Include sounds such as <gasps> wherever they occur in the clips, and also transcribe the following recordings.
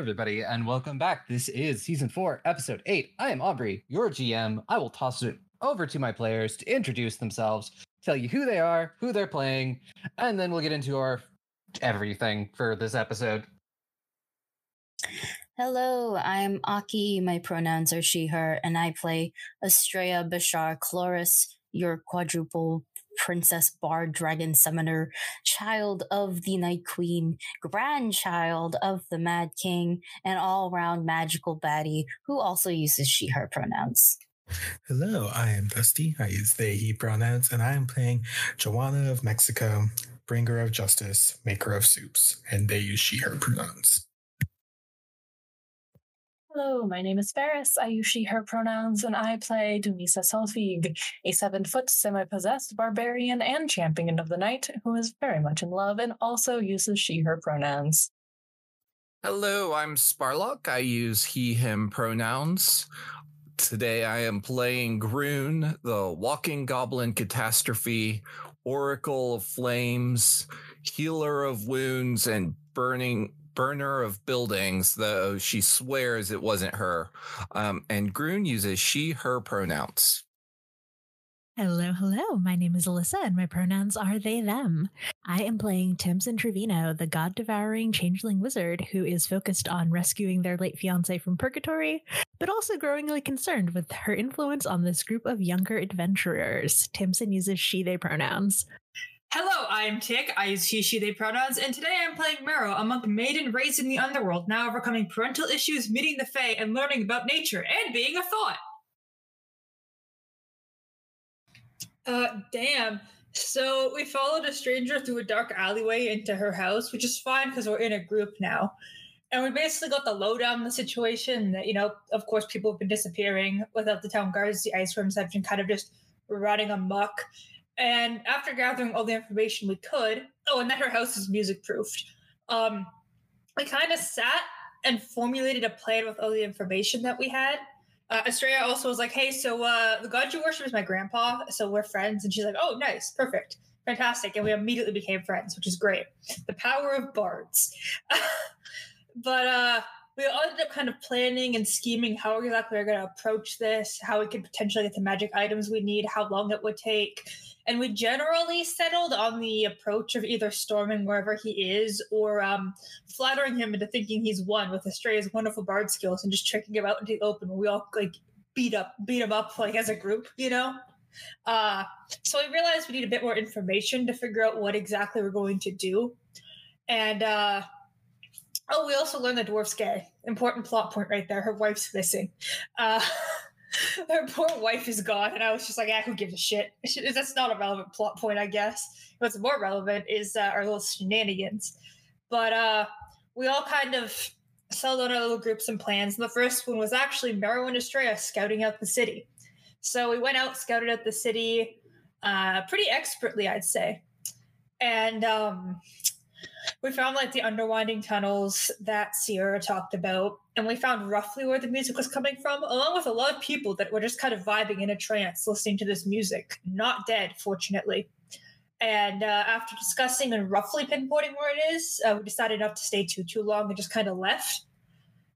Everybody, and welcome back. This is season four, episode eight. I am Aubrey, your GM. I will toss it over to my players to introduce themselves, tell you who they are, who they're playing, and then we'll get into our everything for this episode. Hello, I'm Aki. My pronouns are she, her, and I play Estrella Bashar Chloris, your quadruple princess bard dragon summoner, child of the Night Queen, grandchild of the Mad King, and all round magical baddie who also uses she, her pronouns. Hello, I am Dusty. I use they, he pronouns, and I am playing Joanna of Mexico, bringer of justice, maker of soups, and they use she, her pronouns. Hello, my name is Ferris. I use she, her pronouns, and I play Dumisa Solfig, a seven foot semi possessed barbarian and champion of the night who is very much in love and also uses she, her pronouns. Hello, I'm Sparlock. I use he, him pronouns. Today I am playing Groon, the walking goblin catastrophe, oracle of flames, healer of wounds, and burning burner of buildings, though she swears it wasn't her. Um, and Groon uses she, her pronouns. Hello, hello. My name is Alyssa, and my pronouns are they, them. I am playing Timson Trevino, the god devouring changeling wizard who is focused on rescuing their late fiance from purgatory, but also growingly concerned with her influence on this group of younger adventurers. Timson uses she, they pronouns. Hello, I am Tick. I use he, she, they pronouns, and today I'm playing Mero, a monk maiden raised in the underworld, now overcoming parental issues, meeting the Fae, and learning about nature, and being a thought. Uh, damn. So we followed a stranger through a dark alleyway into her house, which is fine because we're in a group now. And we basically got the lowdown on the situation that, you know, of course, people have been disappearing without the town guards. The ice worms have been kind of just running amok. And after gathering all the information we could, oh, and that her house is music proofed, um, we kind of sat and formulated a plan with all the information that we had. Uh, Estrella also was like, hey, so uh, the god you worship is my grandpa, so we're friends. And she's like, oh, nice, perfect, fantastic. And we immediately became friends, which is great. The power of bards. <laughs> but uh, we all ended up kind of planning and scheming how exactly we are going to approach this, how we could potentially get the magic items we need, how long it would take. And we generally settled on the approach of either storming wherever he is or um, flattering him into thinking he's won with Estrella's wonderful bard skills and just tricking him out into the open we all like beat up beat him up like as a group, you know? Uh, so we realized we need a bit more information to figure out what exactly we're going to do. And uh, Oh, we also learned the dwarf's gay. Important plot point right there. Her wife's missing. Uh, <laughs> her poor wife is gone, and I was just like, "Yeah, who gives a shit?" That's not a relevant plot point, I guess. What's more relevant is uh, our little shenanigans. But uh, we all kind of settled on our little groups and plans. And the first one was actually Mero and Estrella scouting out the city. So we went out, scouted out the city uh, pretty expertly, I'd say. And um, we found like the underwinding tunnels that Sierra talked about, and we found roughly where the music was coming from, along with a lot of people that were just kind of vibing in a trance listening to this music. Not dead, fortunately. And uh, after discussing and roughly pinpointing where it is, uh, we decided not to stay too too long and just kind of left.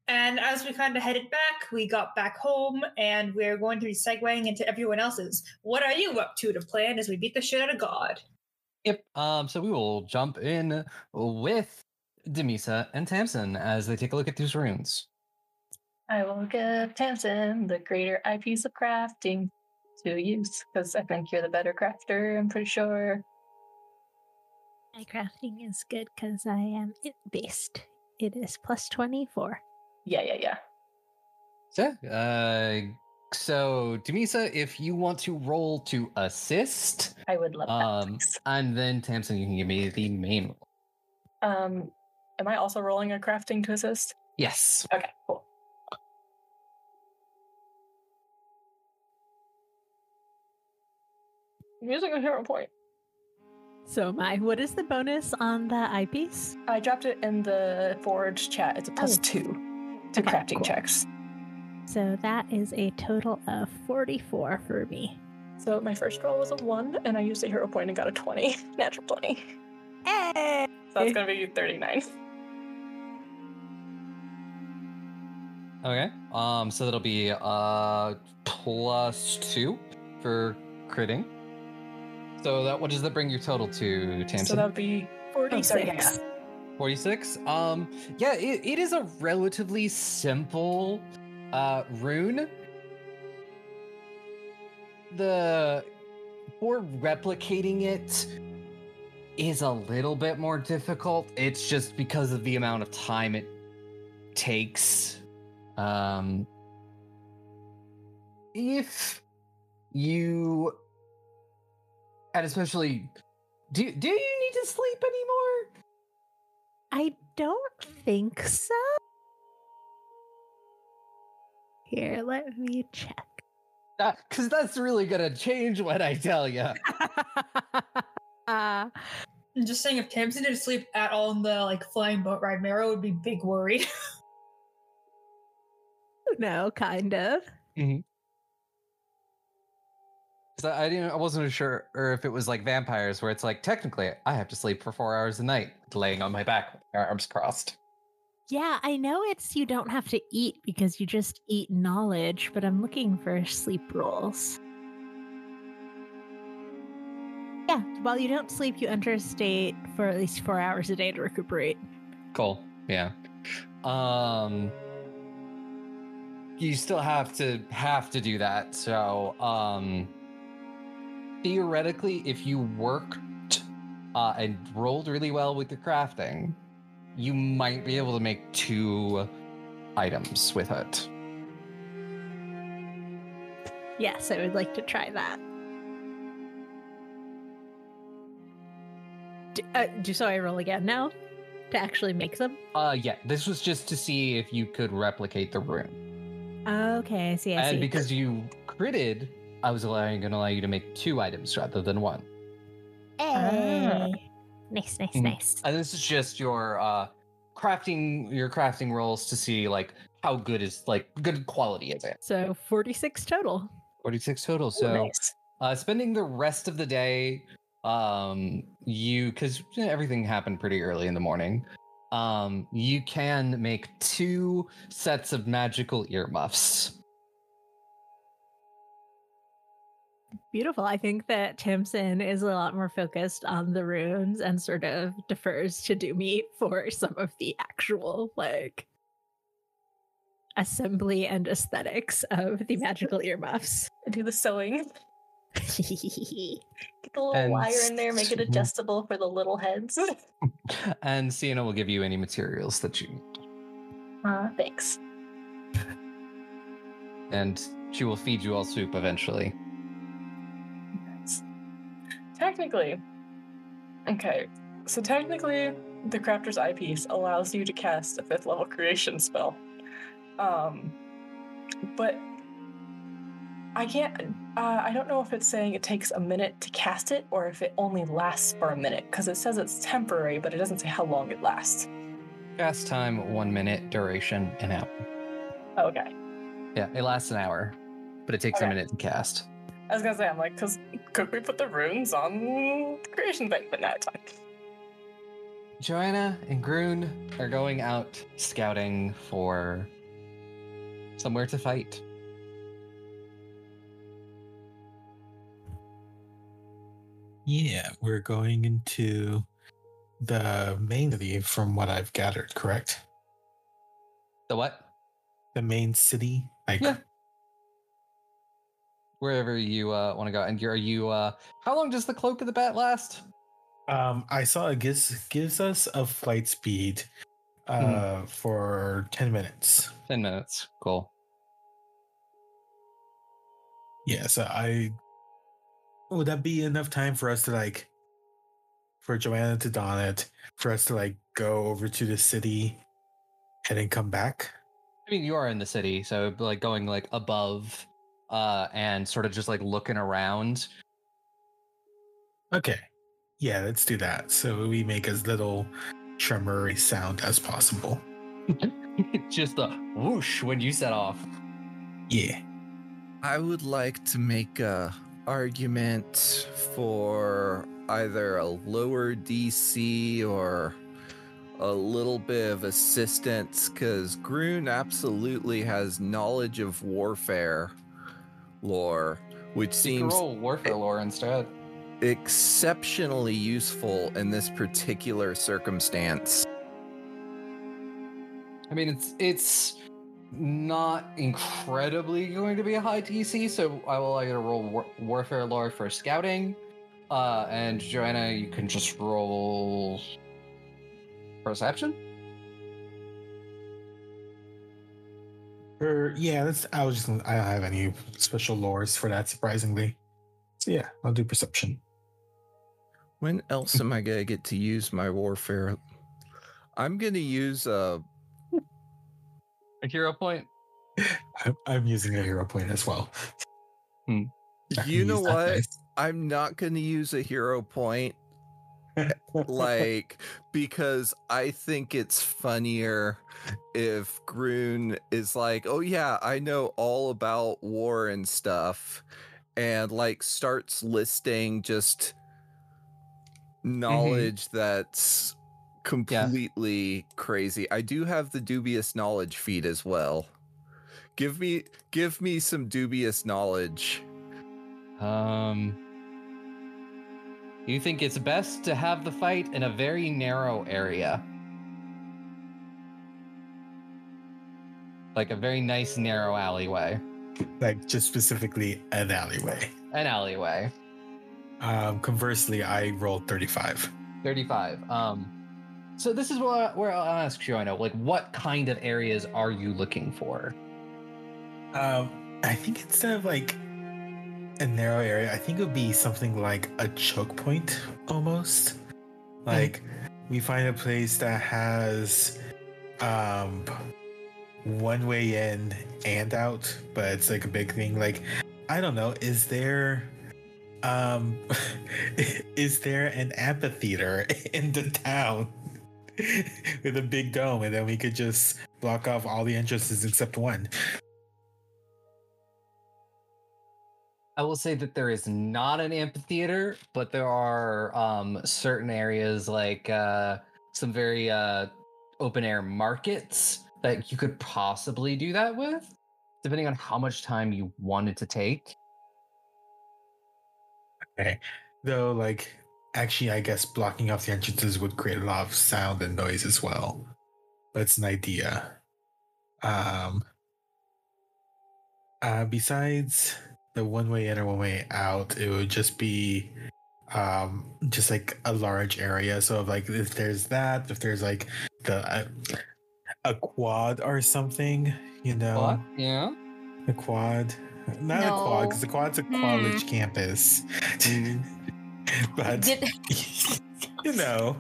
And as we kind of headed back, we got back home, and we're going to be segueing into everyone else's. What are you up to to plan as we beat the shit out of God? Yep. Um, so we will jump in with Dumisa and Tamsin as they take a look at these runes. I will give Tamsin the greater eyepiece of crafting to use because I think you're the better crafter. I'm pretty sure. My crafting is good because I am it based. It is plus 24. Yeah, yeah, yeah. So, uh, so Dumisa, if you want to roll to assist, I would love that. um, please. and then Tamsin, you can give me the main roll. Um, am I also rolling a crafting to assist? Yes. Okay, cool. Using a hero point. So, my, what is the bonus on the eyepiece? I dropped it in the forge chat. It's a plus Oh. two to Okay, crafting cool. checks. So, that is a total of 44 for me. So my first roll was a one, and I used a hero point and got a twenty, <laughs> natural twenty. Hey! So that's gonna be thirty-nine. Okay. Um, so that'll be uh plus two for critting. So that what does that bring your total to, Tamsin? So that would be Oh, 46. 46 um yeah it, it is a relatively simple uh rune? The for replicating it is a little bit more difficult. It's just because of the amount of time it takes. Um if you and especially do, do you need to sleep anymore? I don't think so. Here, let me check. because that's really gonna change what I tell you. <laughs> uh, I'm just saying, if Tamsin didn't sleep at all in the like flying boat ride, Mara would be big worried. <laughs> no, kind of. So I didn't, I wasn't sure, or if it was like vampires, where it's like technically I have to sleep for four hours a night, laying on my back, with my arms crossed. Yeah, I know it's you don't have to eat because you just eat knowledge, but I'm looking for sleep rules. Yeah, while you don't sleep, you enter a state for at least four hours a day to recuperate. Cool. Yeah. Um. You still have to have to do that. So, um. Theoretically, if you worked uh, and rolled really well with your crafting, you might be able to make two items with it. Yes, I would like to try that. Do, uh, do so I roll again now to actually make them? Uh, yeah. This was just to see if you could replicate the room. Okay, I see. I and see. because you critted, I was allowing going to allow you to make two items rather than one. Hey. Nice, nice, Mhm. nice. And this is just your uh crafting your crafting rolls to see like how good is like good quality is it. So 46 total. 46 total. Oh, So nice. uh spending the rest of the day um you because everything happened pretty early in the morning. Um you can make two sets of magical earmuffs. Beautiful. I think that Timson is a lot more focused on the runes and sort of defers to Doomy for some of the actual like assembly and aesthetics of the magical <laughs> earmuffs. do the sewing. <laughs> Get the little And wire in there, make it adjustable for the little heads. <laughs> and Sienna will give you any materials that you need. Uh, thanks. And she will feed you all soup eventually. Technically, okay, so technically, the crafter's eyepiece allows you to cast a fifth level creation spell. Um, but I can't. Uh, I don't know if it's saying it takes a minute to cast it or if it only lasts for a minute because it says it's temporary, but it doesn't say how long it lasts. Cast time one minute, duration an hour. Okay, Yeah, it lasts an hour, but it takes a minute to cast. I was gonna say I'm like, because could we put the runes on the creation thing? But now it's fine. Joanna and Groon are going out scouting for somewhere to fight. Yeah, we're going into the main city from what I've gathered, correct? The what? The main city? Like Yeah. Wherever you uh, want to go. And you're, you, uh, how long does the Cloak of the Bat last? um I saw it gives gives us a flight speed uh for 10 minutes. 10 minutes. Cool. Yeah, so I would that be enough time for us to like for Joanna to don it, for us to like go over to the city and then come back? I mean, you are in the city, so like going like above uh, and sort of just like looking around. Okay. Yeah, let's do that. So we make as little tremory sound as possible. <laughs> just a whoosh when you set off. Yeah. I would like to make a argument for either a lower DC or a little bit of assistance because Groon absolutely has knowledge of warfare lore, which You seems roll warfare lore instead. exceptionally useful in this particular circumstance. I mean, it's it's not incredibly going to be a high DC, so I will either roll war- warfare lore for scouting, uh, and Joanna, you can just roll perception. Or yeah, that's. I was just. I don't have any special lores for that, surprisingly. So yeah, I'll do perception. When else am I gonna get to use my warfare? I'm gonna use uh A hero point. I'm, I'm using a hero point as well. Hmm. You know what? dice. I'm not gonna use a hero point like because I think it's funnier if Groon is like, "Oh yeah, I know all about war and stuff," and like starts listing just knowledge that's completely crazy. I do have the dubious knowledge feat as well. Give me give me some dubious knowledge. Um, you think it's best to have the fight in a very narrow area, like a very nice narrow alleyway. like just specifically an alleyway. An alleyway. Um, conversely, I rolled 35. 35. Um, so this is what where I'll ask you, I know, like, what kind of areas are you looking for? Um, I think instead of like a narrow area, I think it would be something like a choke point almost. Like we find a place that has um one way in and out, but it's like a big thing. Like, I don't know, is there um <laughs> is there an amphitheater <laughs> in the town <laughs> with a big dome and then we could just block off all the entrances except one? I will say that there is not an amphitheater, but there are um, certain areas like uh, some very uh, open air markets that you could possibly do that with, depending on how much time you wanted to take. Okay. Though, like, actually, I guess blocking off the entrances would create a lot of sound and noise as well. But it's an idea. Um, uh, besides the one way in or one way out, it would just be um just like a large area so if like if there's that if there's like the uh, a quad or something you know What? Yeah. a quad not a quad because the quad's a Hmm. college campus <laughs> but Did, <laughs> <laughs> you know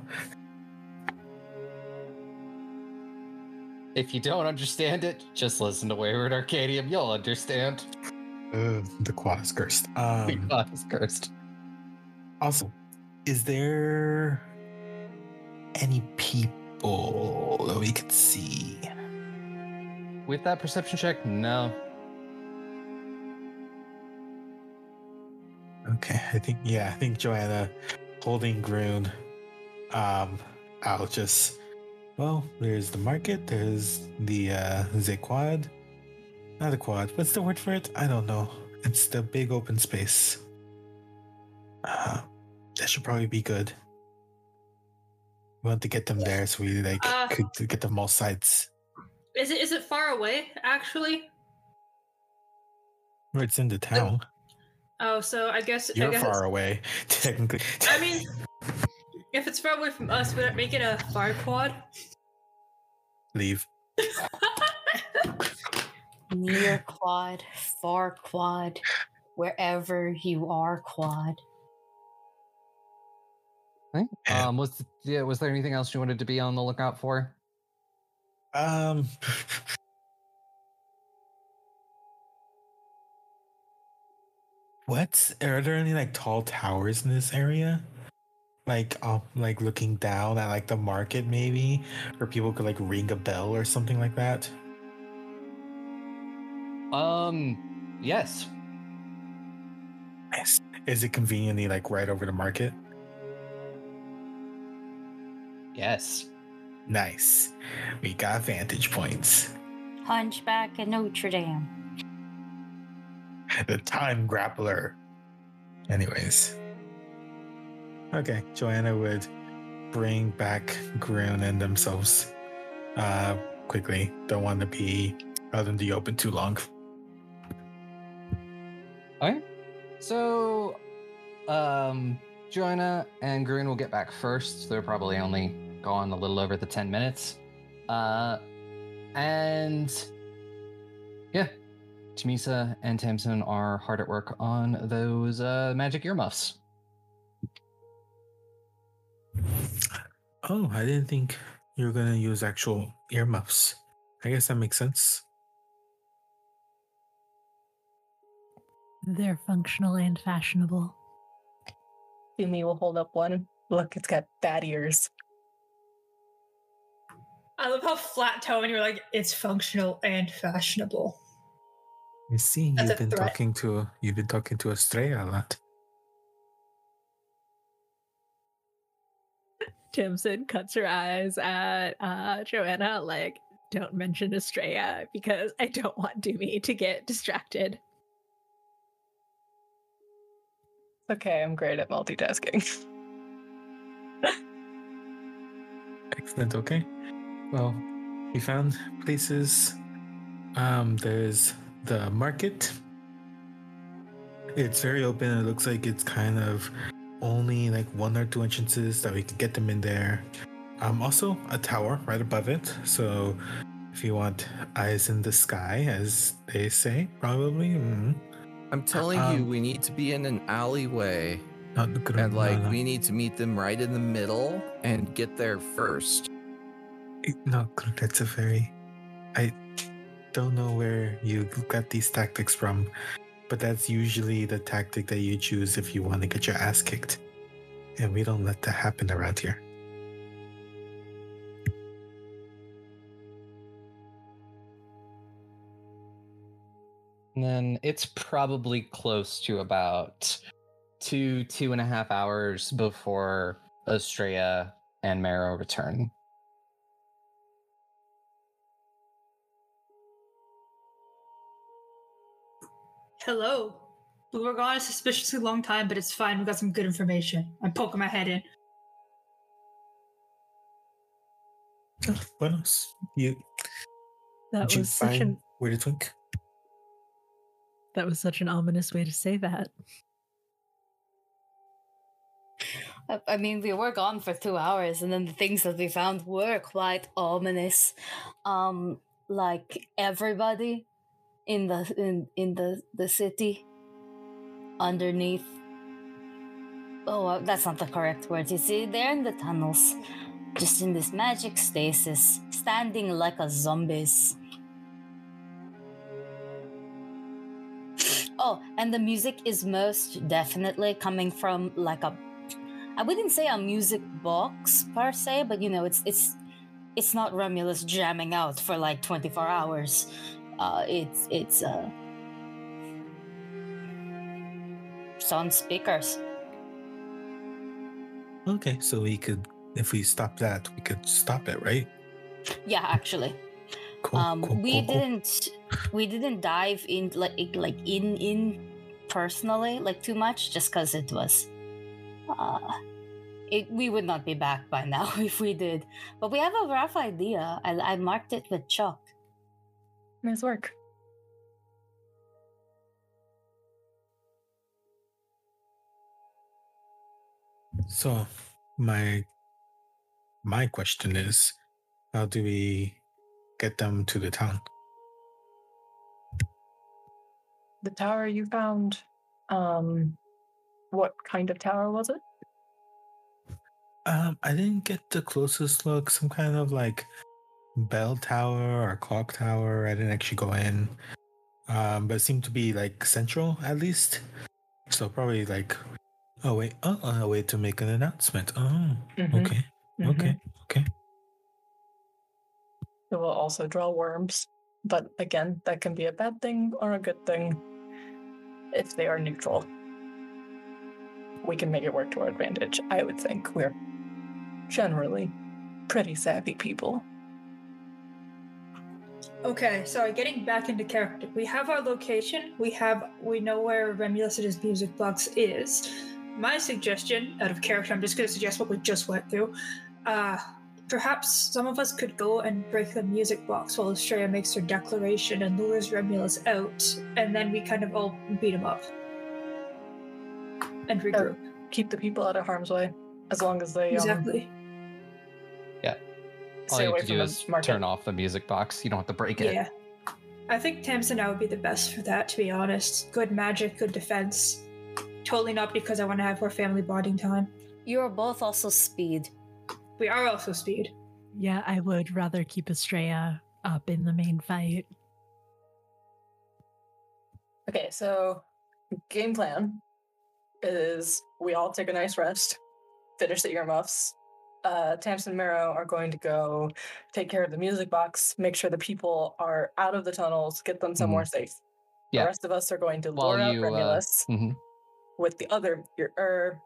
If you don't understand it, just listen to Wayward Arcadium. You'll understand. Uh, the quad is cursed um God is cursed. also is there any people that we could see With that perception check, no. Okay, I think yeah, I think Joanna holding Groon. Um, I'll just well, there's the market, there's the uh the quad. Not a quad. What's the word for it? I don't know. It's the big open space. Uh, that should probably be good. We want to get them there so we like Uh, could get them all sides. Is it is it far away actually? Or it's in the town. Oh, so I guess You're guess far away, <laughs> technically. I mean, if it's far away from us, would it make it a far quad? leave. <laughs> near quad, far quad, wherever you are quad. Okay. Um, was yeah, was there anything else you wanted to be on the lookout for? Um. <laughs> What are there any like tall towers in this area? Like, um, like looking down at like the market, maybe, where people could like ring a bell or something like that. Um, yes. Nice. Is it conveniently like right over the market? Yes. Nice. We got vantage points. Hunchback in Notre Dame. The time grappler. Anyways. Okay, Joanna would bring back Groon and themselves uh quickly. Don't want to be out in the open too long. So, um, Joanna and Groon will get back first. They're probably only gone a little over the 10 minutes. Uh, and yeah, Tamisa and Tamsin are hard at work on those uh, magic earmuffs. Oh, I didn't think you were gonna use actual earmuffs. I guess that makes sense. They're functional and fashionable. Dumi will hold up one. Look, it's got bad ears. I love how flat tone you're like, it's functional and fashionable. I see That's you've been threat. talking to you've been talking to Estrella a lot. Timson cuts her eyes at uh, Joanna, like, don't mention Estrella because I don't want Doomy to get distracted. Okay, I'm great at multitasking. Excellent. Okay. Well, we found places. Um, there's the market. It's very open. It looks like it's kind of only like one or two entrances that we could get them in there. Um, also a tower right above it. So if you want eyes in the sky, as they say, probably. mm, I'm telling you, Um, we need to be in an alleyway. And like we need to meet them right in the middle and get there first. no, that's a very. I don't know where you got these tactics from, but that's usually the tactic that you choose if you want to get your ass kicked. And we don't let that happen around here. And then it's probably close to about two, two and a half hours before Estrella and Marrow return. Hello. We were gone a suspiciously long time, but it's fine. We got some good information. I'm poking my head in. Oh, what else? You That did you was such find an where to twink? That was such an ominous way to say that. I- mean, we were gone for two hours, and then the things that we found were quite ominous. Um, like everybody in the in in the the city underneath. Oh, that's not the correct word. You see, they're in the tunnels, just in this magic stasis, standing like a zombies. Oh, and the music is most definitely coming from like a I wouldn't say a music box per se, but you know, it's it's it's not Romulus jamming out for like 24 hours. Uh it's it's uh sound speakers. Okay, so we could, if we stop that, we could stop it, right? Yeah, actually. Cool. um cool, we cool, cool. didn't we didn't dive in like like in in personally like too much just because it was uh it we would not be back by now <laughs> if we did but we have a rough idea i, I marked it with chalk Nice work. So, my my question is, how do we get them to the town? The tower you found, um, what kind of tower was it? Um, I didn't get the closest look. Some kind of like bell tower or clock tower. I didn't actually go in. Um, but it seemed to be like central at least. So probably like, oh wait, oh, a way to make an announcement. Oh, Mhm, okay, mhm. okay, okay. It will also draw worms, but again, that can be a bad thing or a good thing if they are neutral. We can make it work to our advantage. I would think we're generally pretty savvy people. Okay, so getting back into character, we have our location. We have we know where Remulus's music box is. My suggestion, out of character, I'm just going to suggest what we just went through. Uh, perhaps some of us could go and break the music box while Estrella makes her declaration and lures Remulus out, and then we kind of all beat him up and regroup. Keep the people out of harm's way as long as they um, exactly. All stay you have to from do is market. turn off the music box. You don't have to break it. Yeah. I think Tamsin I would be the best for that, to be honest. Good magic, good defense. Totally not because I want to have more family bonding time. You are both also speed. We are also speed. Yeah, I would rather keep Estrella up in the main fight. Okay, so game plan is we all take a nice rest, finish the earmuffs. Uh, Tamsin and Marrow are going to go take care of the music box, make sure the people are out of the tunnels, get them somewhere safe. Yeah. The rest of us are going to While lure out you, uh, Remulus mhm. with the other ear. Er,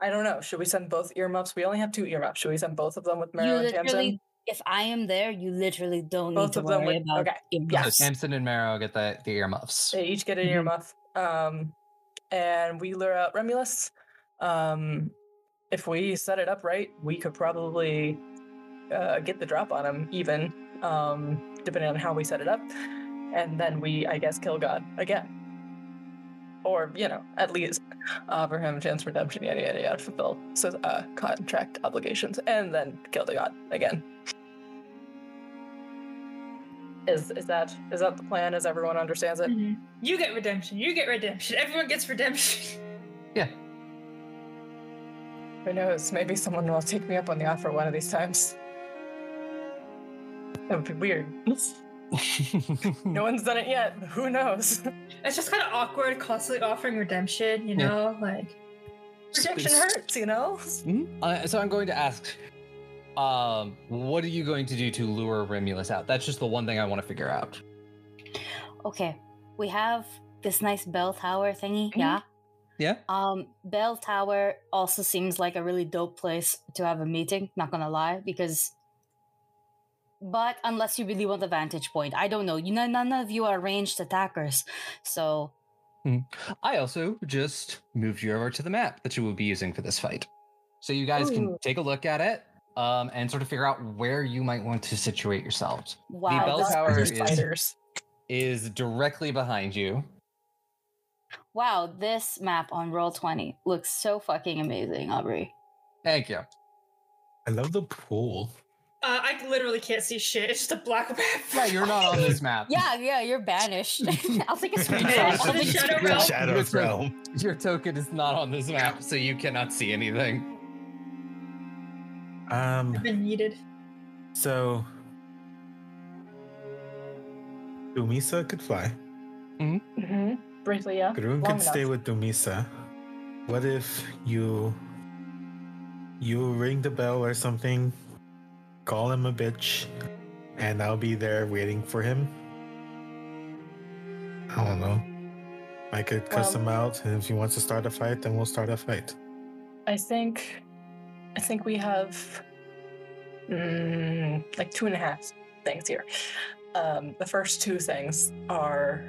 I don't know. Should we send both earmuffs? We only have two earmuffs. Should we send both of them with You Marrow and Tamsin? if I am there, you literally don't Both need to of them worry would- about okay, earmuffs. yes. So Tamsin and Marrow get the, the earmuffs. They each get an Mhm. earmuff. Um, and we lure out Remulus. Um, if we set it up right, we could probably uh, get the drop on him, even um, depending on how we set it up. And then we, I guess, kill God again. Or, you know, at least offer him chance redemption, yada, yada, yada, fulfill so, uh, contract obligations, and then kill the God again. Is, is that is that the plan as everyone understands it? You get redemption. You get redemption. Everyone gets redemption. <laughs> Yeah. Who knows? Maybe someone will take me up on the offer one of these times. That would be weird. <laughs> no <laughs> one's done it yet. Who knows? It's just kind of awkward, constantly offering redemption. You Yeah. know, like Rejection hurts, you know? Mhm. Uh, so I'm going to ask, um, what are you going to do to lure Remulus out? That's just the one thing I want to figure out. Okay, we have this nice bell tower thingy. Mhm. Yeah. Yeah. Um, bell tower also seems like a really dope place to have a meeting. Not gonna lie, because. But unless you really want a vantage point, I don't know. You know, none of you are ranged attackers, so I also just moved you over to the map that you will be using for this fight. So you guys can take a look at it um, and sort of figure out where you might want to situate yourselves. wow. bell this- tower is- Is directly behind you. Wow, this map on roll twenty looks so fucking amazing, Aubrey. Thank you. I love the pool. Uh, I literally can't see shit. It's just a black map. Yeah, you're not on this map. Yeah, yeah, you're banished. I'll take a screenshot. Banished I'll the take a Shadow screenshot. Realm? Shadow's Your- realm. <laughs> Your token is not on this map, so you cannot see anything. Um, I've been needed. so Dumisa could fly. Mm-hmm. Briefly, yeah. Groon Long could stay with Dumisa. What if you you ring the bell or something, call him a bitch, and I'll be there waiting for him? I don't know. I could cuss Well- him out, and if he wants to start a fight, then we'll start a fight. I think, I think we have mm, like two and a half things here. Um, the first two things are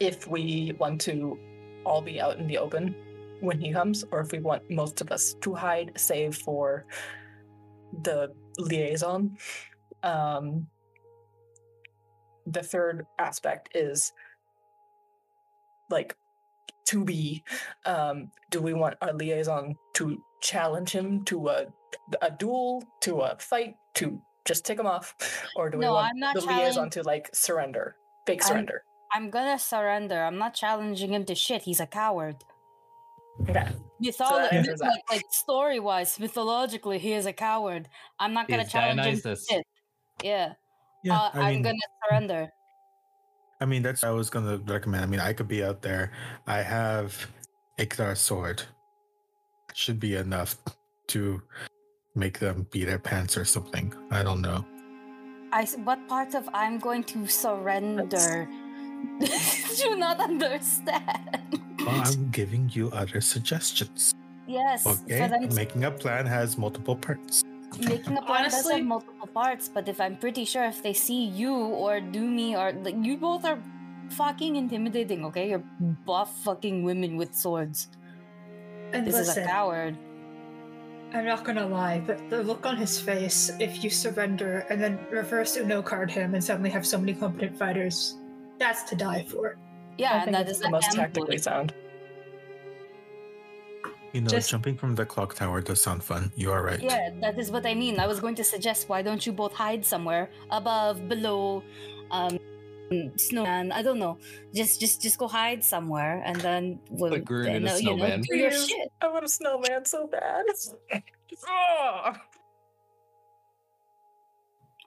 if we want to all be out in the open when he comes, or if we want most of us to hide, save for the liaison. Um, the third aspect is like to be um, do we want our liaison to challenge him to a, a duel, to a fight, to just take him off, or do we No, want I'm not the liaison to like surrender, fake I'm- surrender? I'm gonna surrender. I'm not challenging him to shit. He's a coward. Okay. Mytholo- that answers that. like, like story wise, mythologically, he is a coward. I'm not gonna He's challenge him to Dionysus. shit. Yeah, Yeah, uh, I I'm mean, gonna surrender. I mean that's what I was gonna recommend. I mean, I could be out there. I have Iktar's sword. Should be enough to make them beat their pants or something. I don't know. I what part of I'm going to surrender? <laughs> Do not understand. Well, I'm giving you other suggestions. yes, Okay, for to making a plan has multiple parts. <laughs> making a plan does have multiple parts, but if I'm pretty sure if they see you or do me or like you both are fucking intimidating, okay? You're buff fucking women with swords. And This is a listen, coward. I'm not gonna lie, but the look on his face, if you surrender and then reverse Uno card him and suddenly have so many competent fighters, that's to die for. Yeah, I and think that it's is the most damn tactically sound. You know, Just- jumping from the clock tower does sound fun. You are right. Yeah, that is what I mean. I was going to suggest why don't you both hide somewhere above, below, um, snowman. I don't know. Just, just, just go hide somewhere, and then we'll, Put Groon in a uh, you know, snowman. do your Please. shit. I want a snowman so bad. Ugh.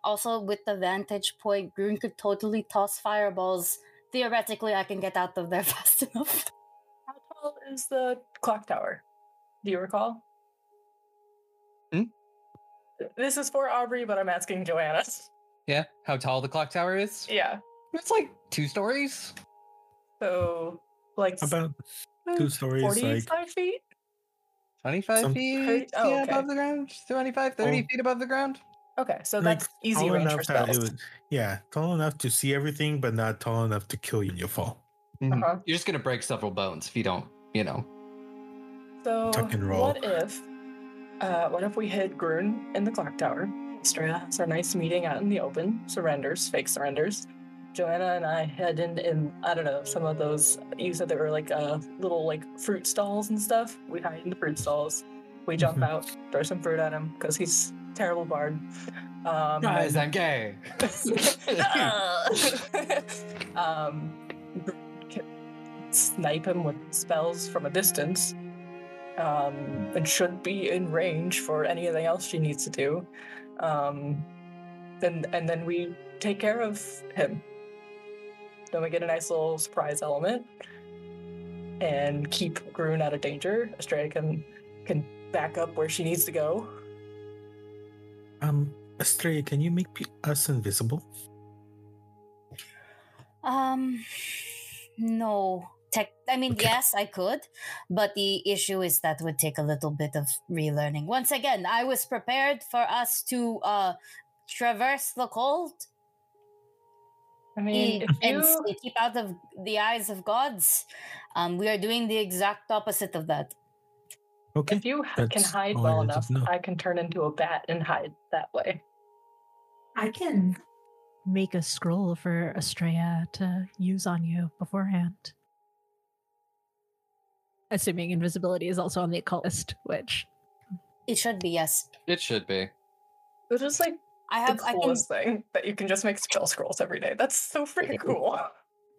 Also, with the vantage point, Groon could totally toss fireballs. Theoretically, I can get out of there <laughs> fast enough. How tall is the clock tower? Do you recall? Hmm? This is for Aubrey, but I'm asking Joanna. <laughs> Yeah, how tall the clock tower is? Yeah. It's like two stories. So, like About two stories, like 45 feet? 25 Some- feet Oh, yeah, okay. above the ground? 25, 30 Oh. feet above the ground? Okay, so like, that's easy tall range for enough that it spells. would, yeah, tall enough to see everything, but not tall enough to kill you in your fall. Mhm. Uh-huh. You're just going to break several bones if you don't, you know. So, Tuck and roll. what if, uh, what if we hid Groon in the clock tower? Straya has our nice meeting out in the open, surrenders, fake surrenders. Joanna and I head in, in I don't know, some of those, you said there were like uh, little like fruit stalls and stuff. We hide in the fruit stalls. We jump Mhm. out, throw some fruit at him because he's a terrible bard. Um, Guys, I'm gay. <laughs> um, snipe him with spells from a distance, um, and should be in range for anything else she needs to do. Um, and and then we take care of him. Then we get a nice little surprise element, and keep Groon out of danger. Estrella can can back up where she needs to go. Um, Astrea, can you make us invisible? Um, no. Tech. I mean, Okay. yes, I could, but the issue is that would take a little bit of relearning. Once again, I was prepared for us to uh traverse the cold I mean, e- if and you s- keep out of the eyes of gods. Um, we are doing the exact opposite of that. Okay. if you h- can hide all I well enough. I can turn into a bat and hide that way. I can make a scroll for Estrella to use on you beforehand. Assuming invisibility is also on the occultist, which It should be yes. It should be. It's just like I the have. I can. coolest thing that you can just make spell scrolls every day. That's so freaking cool.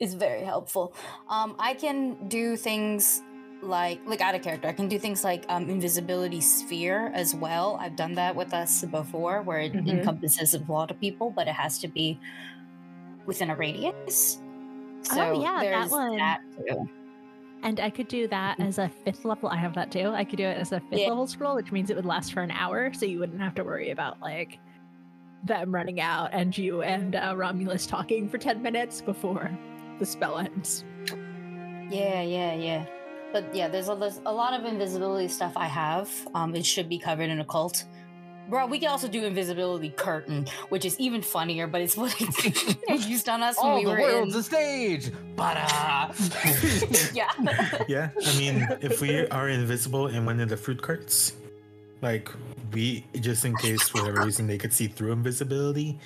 It's very helpful. Um, I can do things like like out of character. I can do things like um, invisibility sphere as well. I've done that with us before, where it Mhm. encompasses a lot of people, but it has to be within a radius. So Oh, yeah, that one. that and I could do that as a fifth level. I have that too. I could do it as a fifth Yeah. level scroll, which means it would last for an hour, so you wouldn't have to worry about like them running out and you and uh, Romulus talking for ten minutes before the spell ends. Yeah, yeah, yeah. But yeah, there's a, there's a lot of invisibility stuff I have. Um, it should be covered in occult. Bro, we can also do invisibility curtain, which is even funnier, but it's what it's <laughs> used on us when All we the were world's in. a stage. Ba-da! <laughs> Yeah. <laughs> Yeah, I mean, if we are invisible in one of the fruit carts, like we just in case for whatever reason they could see through invisibility,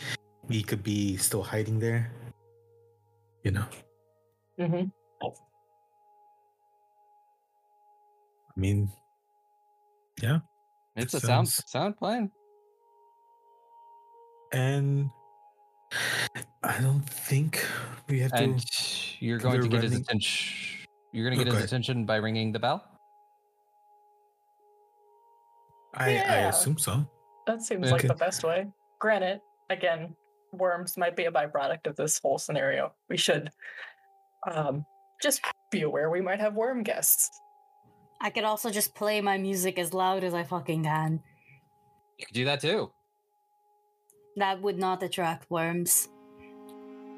we could be still hiding there. You know, hmm I mean, yeah. it's a sound sound plan. and I don't think we have to. And you're going to they're get his attention. You're going Oh, to get go his attention by ringing the bell. I, I assume so. That seems like the best way. Granted, again, worms might be a byproduct of this whole scenario. We should um, just be aware we might have worm guests. I could also just play my music as loud as I fucking can. You could do that too. That would not attract worms.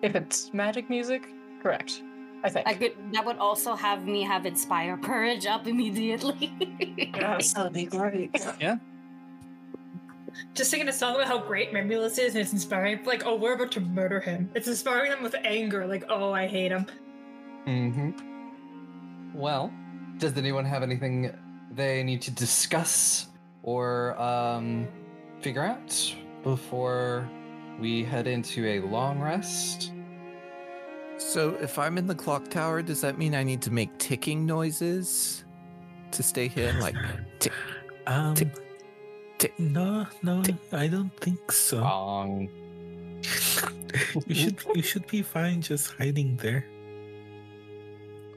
If it's magic music, correct. I think. I could. That would also have me have inspire courage up immediately. <laughs> <laughs> Yes, that'd be great. Yeah. Just singing a song about how great Memulus is and it's inspiring. Like, oh, we're about to murder him. It's inspiring them with anger. Like, oh, I hate him. Mm-hmm. Well, does anyone have anything they need to discuss or um, figure out before we head into a long rest? So if I'm in the clock tower, does that mean I need to make ticking noises to stay here? Like <laughs> tick, Um, Tick, tick, no, no, tick. I don't think so. Long. <laughs> you should you should be fine just hiding there.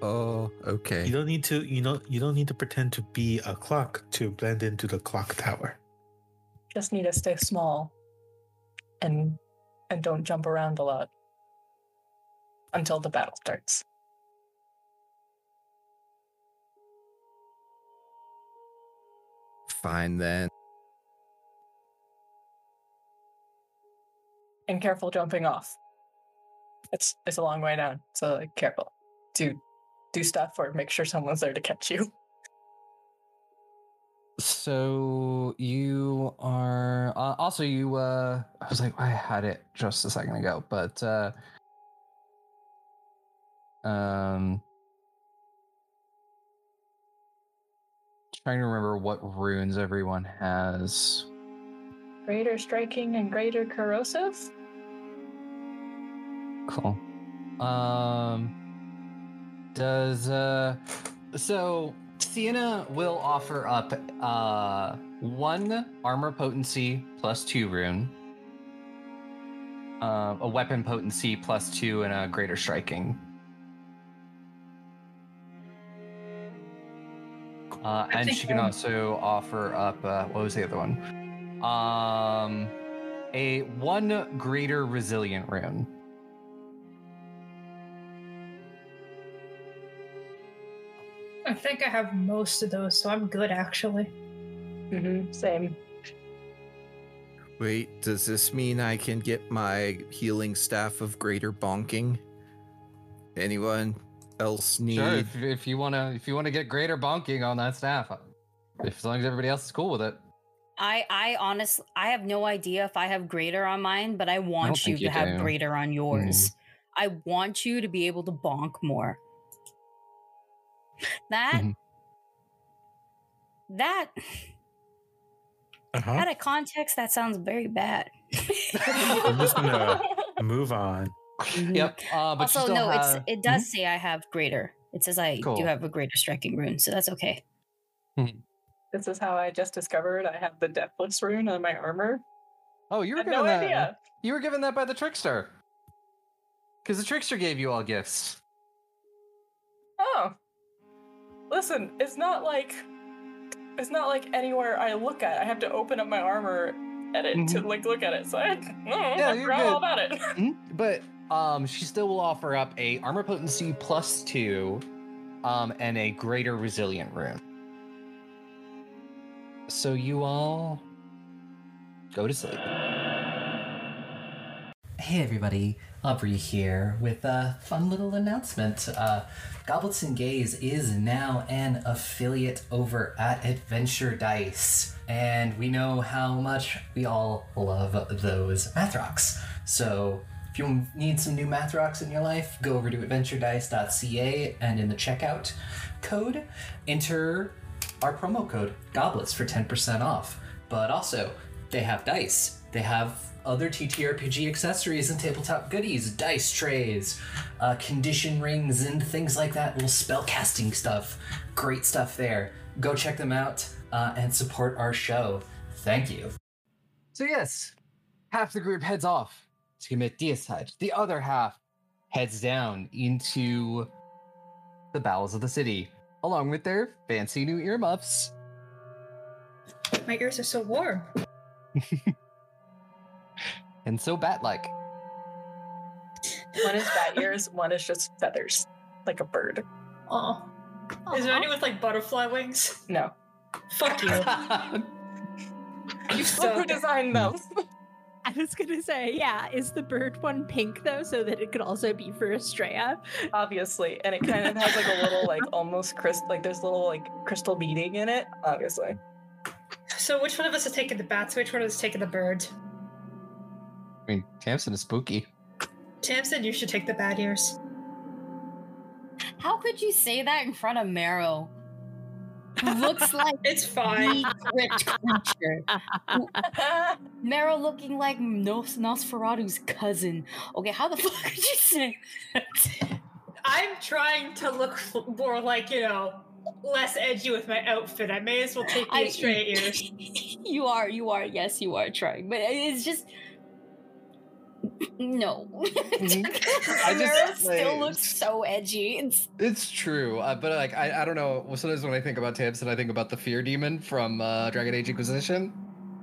Oh, okay. You okay. don't need to you know you don't need to pretend to be a clock to blend into the clock tower. Just need to stay small and and don't jump around a lot until the battle starts. Fine then. And careful jumping off. It's it's a long way down, so like careful. Do do stuff or make sure someone's there to catch you. <laughs> So you are uh, also you. uh I was like, I had it just a second ago, but uh um, trying to remember what runes everyone has. Greater striking and greater corrosive? Cool. Um, does uh, so Sienna will offer up uh one armor potency plus two rune, uh, a weapon potency plus two, and a greater striking. Uh, and she can also offer up uh, what was the other one? Um, a one greater resilient rune. I think I have most of those, so I'm good actually. Mm-hmm. Same. Wait, does this mean I can get my healing staff of greater bonking? Anyone else need? Sure, if, if you wanna if you wanna get greater bonking on that staff, if as long as everybody else is cool with it. I I honestly I have no idea if I have greater on mine, but I want you to you have do. Greater on yours. I want you to be able to bonk more. <laughs> That Mhm. that Uh-huh. out of context, that sounds very bad. I'm just gonna <laughs> move on. Yep. Uh, but also, still no, have- it's it does say I have greater. It says I Cool. do have a greater striking rune, so that's okay. This is how I just discovered I have the Deathless rune on my armor. Oh, you I were given no that. idea. You were given that by the trickster. Because the trickster gave you all gifts. Oh. Listen, it's not like it's not like anywhere I look at. I have to open up my armor edit to like look at it. So I, I don't know, Yeah, I you're forgot all about it. <laughs> Mhm. But um, she still will offer up a armor potency plus two, um, and a greater resilient rune. So you all go to sleep. Hey everybody, Aubrey here with a fun little announcement. Uh, Goblets and Gaze is now an affiliate over at Adventure Dice, and we know how much we all love those math rocks. So if you need some new math rocks in your life, go over to adventuredice.ca and in the checkout code, enter our promo code goblets for 10% off but also they have dice they have other ttrpg accessories and tabletop goodies dice trays uh, condition rings and things like that little spell casting stuff great stuff there go check them out uh, and support our show thank you So yes, half the group heads off to commit deicide. The other half heads down into the bowels of the city, along with their fancy new earmuffs. My ears are so warm. <laughs> And so bat-like. One is bat ears, <laughs> one is just feathers, like a bird. Oh. Is there any with like butterfly wings? No. Fuck you. <laughs> you Look who suck. designed them. I was gonna say, yeah, is the bird one pink though, so that it could also be for Estrella? obviously. And it kind of has like a little like almost crystal like there's little like crystal beading in it, obviously. So which one of us is taking the bats? Which one of us is taking the birds? I mean, Tamsin is spooky. Tamsin, you should take the bad ears. How could you say that in front of Marrow? Looks <laughs> like It's fine. the crypt creature. <laughs> Marrow looking like Nos- Nosferatu's cousin. Okay, how the <laughs> fuck could you say that? I'm trying to look f- more like, you know, less edgy with my outfit. I may as well take I- these straight ears. you are, you are, yes, you are trying, but it's just no. <laughs> Mm-hmm. I just- Marrow still looks so edgy. It's It's true, uh, but like I, I don't know. Sometimes when I think about Tamsin, I think about the fear demon from uh, Dragon Age Inquisition.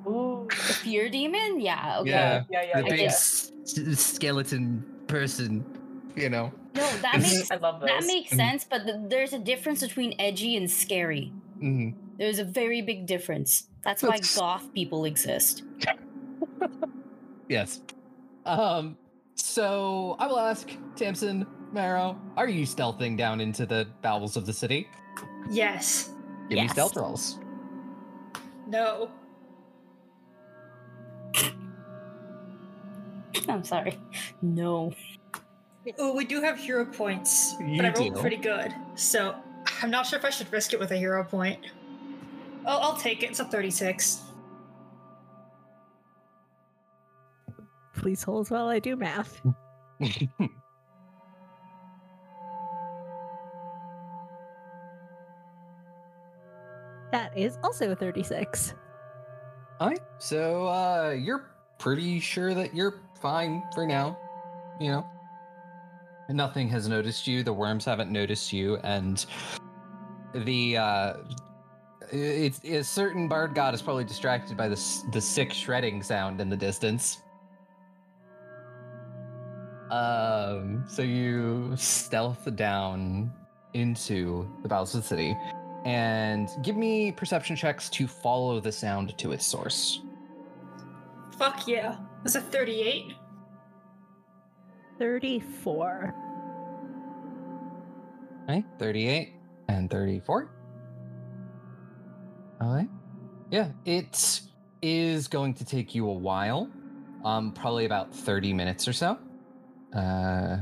Ooh. the fear demon. Yeah. Okay. Yeah, Yeah, yeah, the yeah. big s- s- skeleton person. You know. No, that makes I love those. that makes Mhm. sense, but th- there's a difference between edgy and scary. hmm There's a very big difference. That's why goth people exist. Yes. Um. So I will ask Tamsin Marrow, are you stealthing down into the bowels of the city? Yes. Give me stealth rolls. No. I'm sorry. No. Oh, we do have hero points, You but I rolled do. pretty good. So I'm not sure if I should risk it with a hero point. Oh, I'll take it. It's a 36. Please hold while I do math. <laughs> That is also 36. Alright, so uh, you're pretty sure that you're fine for now. You know, nothing has noticed you. The worms haven't noticed you, and the uh, it's a certain bard god is probably distracted by the the sick shredding sound in the distance. Um, so you stealth down into the bowels of the city and give me perception checks to follow the sound to its source. Fuck yeah. That's a 38. 34. Okay, 38 and 34. Okay. Yeah, it is going to take you a while. Um, probably about 30 minutes or so. Uh,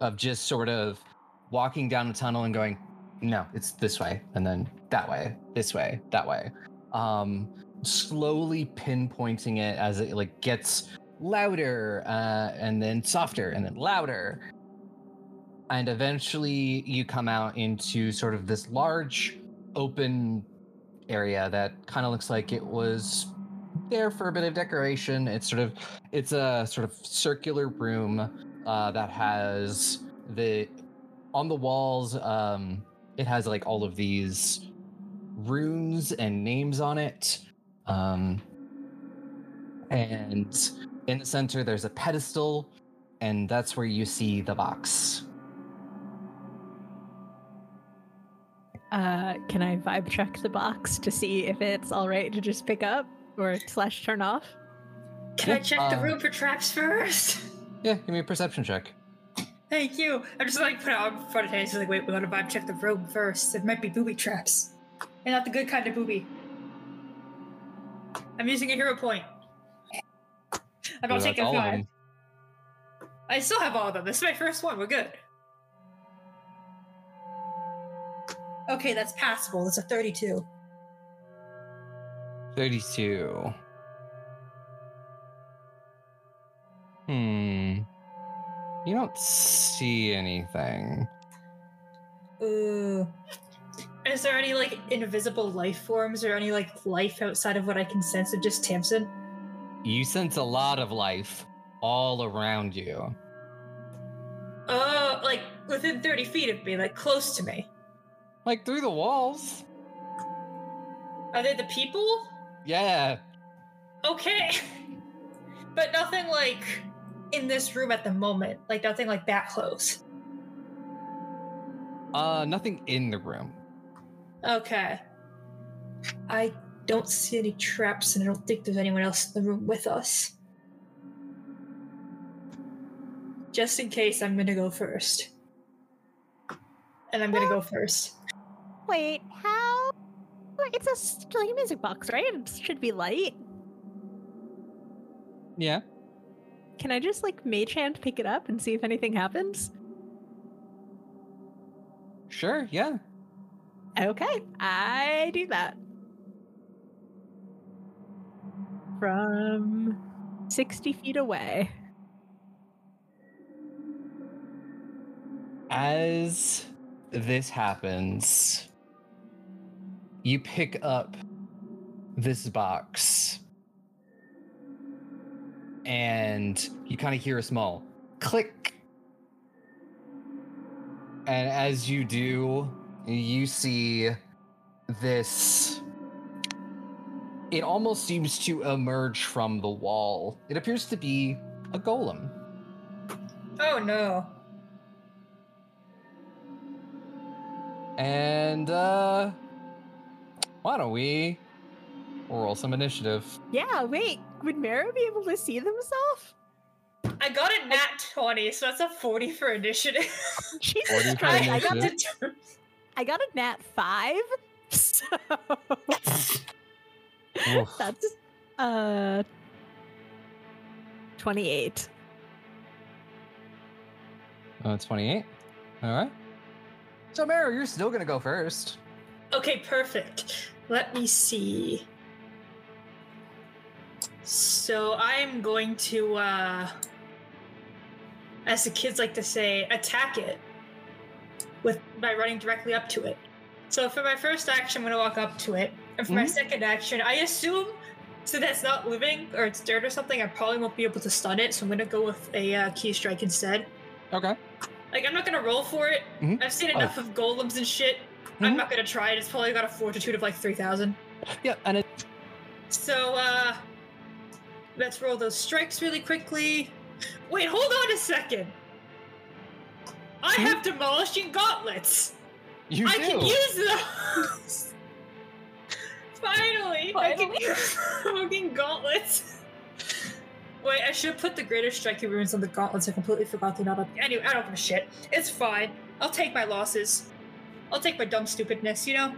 of just sort of walking down a tunnel and going, no, it's this way, and then that way, this way, that way. Um, slowly pinpointing it as it like gets louder, uh, and then softer, and then louder, and eventually you come out into sort of this large open area that kind of looks like it was there for a bit of decoration. It's sort of it's a sort of circular room uh, that has the on the walls um it has like all of these runes and names on it um and in the center there's a pedestal and that's where you see the box Uh, can I vibe check the box to see if it's all right to just pick up or slash turn off? Can I Yeah, check the uh, room for traps first? <laughs> yeah give me a perception check Thank you. I'm just like put it out in front of Taylor. Like, wait, we gotta vibe check the room first. It might be booby traps, and not the good kind of booby. I'm using a hero point. I'm not That's taking a five. I still have all of them. This is my first one. We're good. Okay, that's passable. That's a 32. 32. Hmm. You don't see anything. Ooh. Is there any like invisible life forms or any like life outside of what I can sense of just Tamsin? You sense a lot of life all around you. Uh, like within 30 feet of me, like close to me. Like through the walls. Are they the people? Yeah. Okay. <laughs> but nothing like in this room at the moment. Like nothing like that close. Uh nothing in the room. Okay. I don't see any traps and I don't think there's anyone else in the room with us. Just in case, I'm gonna go first. And I'm gonna go first. Wait, how it's a s- like a music box, right? It should be light. Yeah. Can I just like mage hand pick it up and see if anything happens? Sure. Yeah. Okay, I do that. From 60 feet away. As this happens, you pick up this box and you kind of hear a small click. And as you do, you see this. It almost seems to emerge from the wall. It appears to be a golem. Oh no. And uh why don't we roll some initiative? Yeah, wait, would Marrow be able to see themselves? I got a nat 20, so that's a 40 for initiative. <laughs> Jesus 40 for Christ, I got, initiative. got a nat 5. <laughs> So that's uh 28. Uh, 28. All right. So, Marrow, you're still gonna go first. okay, perfect. Let me see. So I'm going to, uh, as the kids like to say, attack it with by running directly up to it. So for my first action, I'm going to walk up to it, and for my Mhm. second action, I assume so that's not living or it's dirt or something. I probably won't be able to stun it, so I'm going to go with a uh, ki strike instead. Okay. Like I'm not gonna roll for it. Mhm. I've seen Oh. enough of golems and shit. I'm Mhm. not gonna try it. It's probably got a fortitude of like three thousand. Yeah, and it So uh let's roll those strikes really quickly. Wait, hold on a second. I have demolishing gauntlets. you I do. can use those. <laughs> Finally, I can use fucking gauntlets. Wait, I should have put the greater striking runes on the gauntlets. I completely forgot they're not up. Anyway, I don't give a shit. It's fine. I'll take my losses. I'll take my dumb stupidness, you know?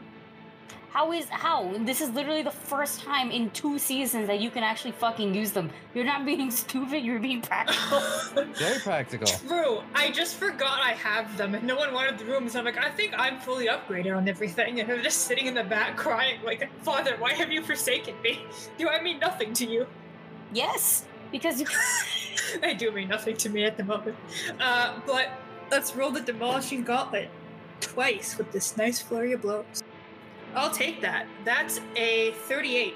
How is how? This is literally the first time in two seasons that you can actually fucking use them. You're not being <laughs> stupid. You're being practical. <laughs> Very practical. True. I just forgot I have them, and no one wanted the rooms. I'm like, I think I'm fully upgraded on everything, and I'm just sitting in the back crying, like, Father, why have you forsaken me? Do I mean nothing to you? yes, because you. <laughs> they do mean nothing to me at the moment. Uh, but let's roll the demolishing gauntlet twice with this nice flurry of blows. I'll take that. That's a 38.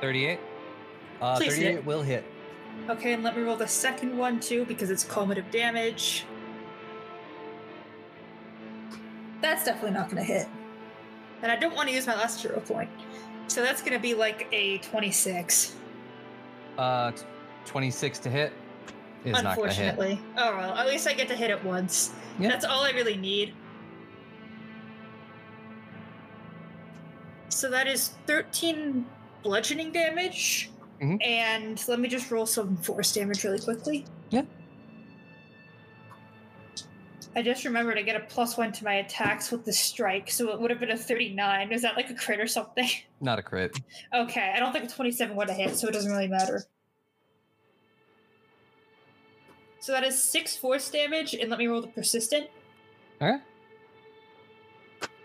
38. Uh, Please 38 hit. will hit. Okay, and let me roll the second one too because it's cumulative damage. That's definitely not going to hit. And I don't want to use my last hero point. So that's going to be like a 26. Uh, 26 to hit is not gonna hit. Unfortunately. Oh well, at least I get to hit it once. Yeah. That's all I really need. So that is 13 bludgeoning damage. Mhm. And let me just roll some force damage really quickly. Yeah. I just remembered I get a plus one to my attacks with the strike, so it would have been a 39. Is that like a crit or something? <laughs> Not a crit. Okay, I don't think a 27 would have hit, so it doesn't really matter. So that is six force damage, and let me roll the persistent. Okay.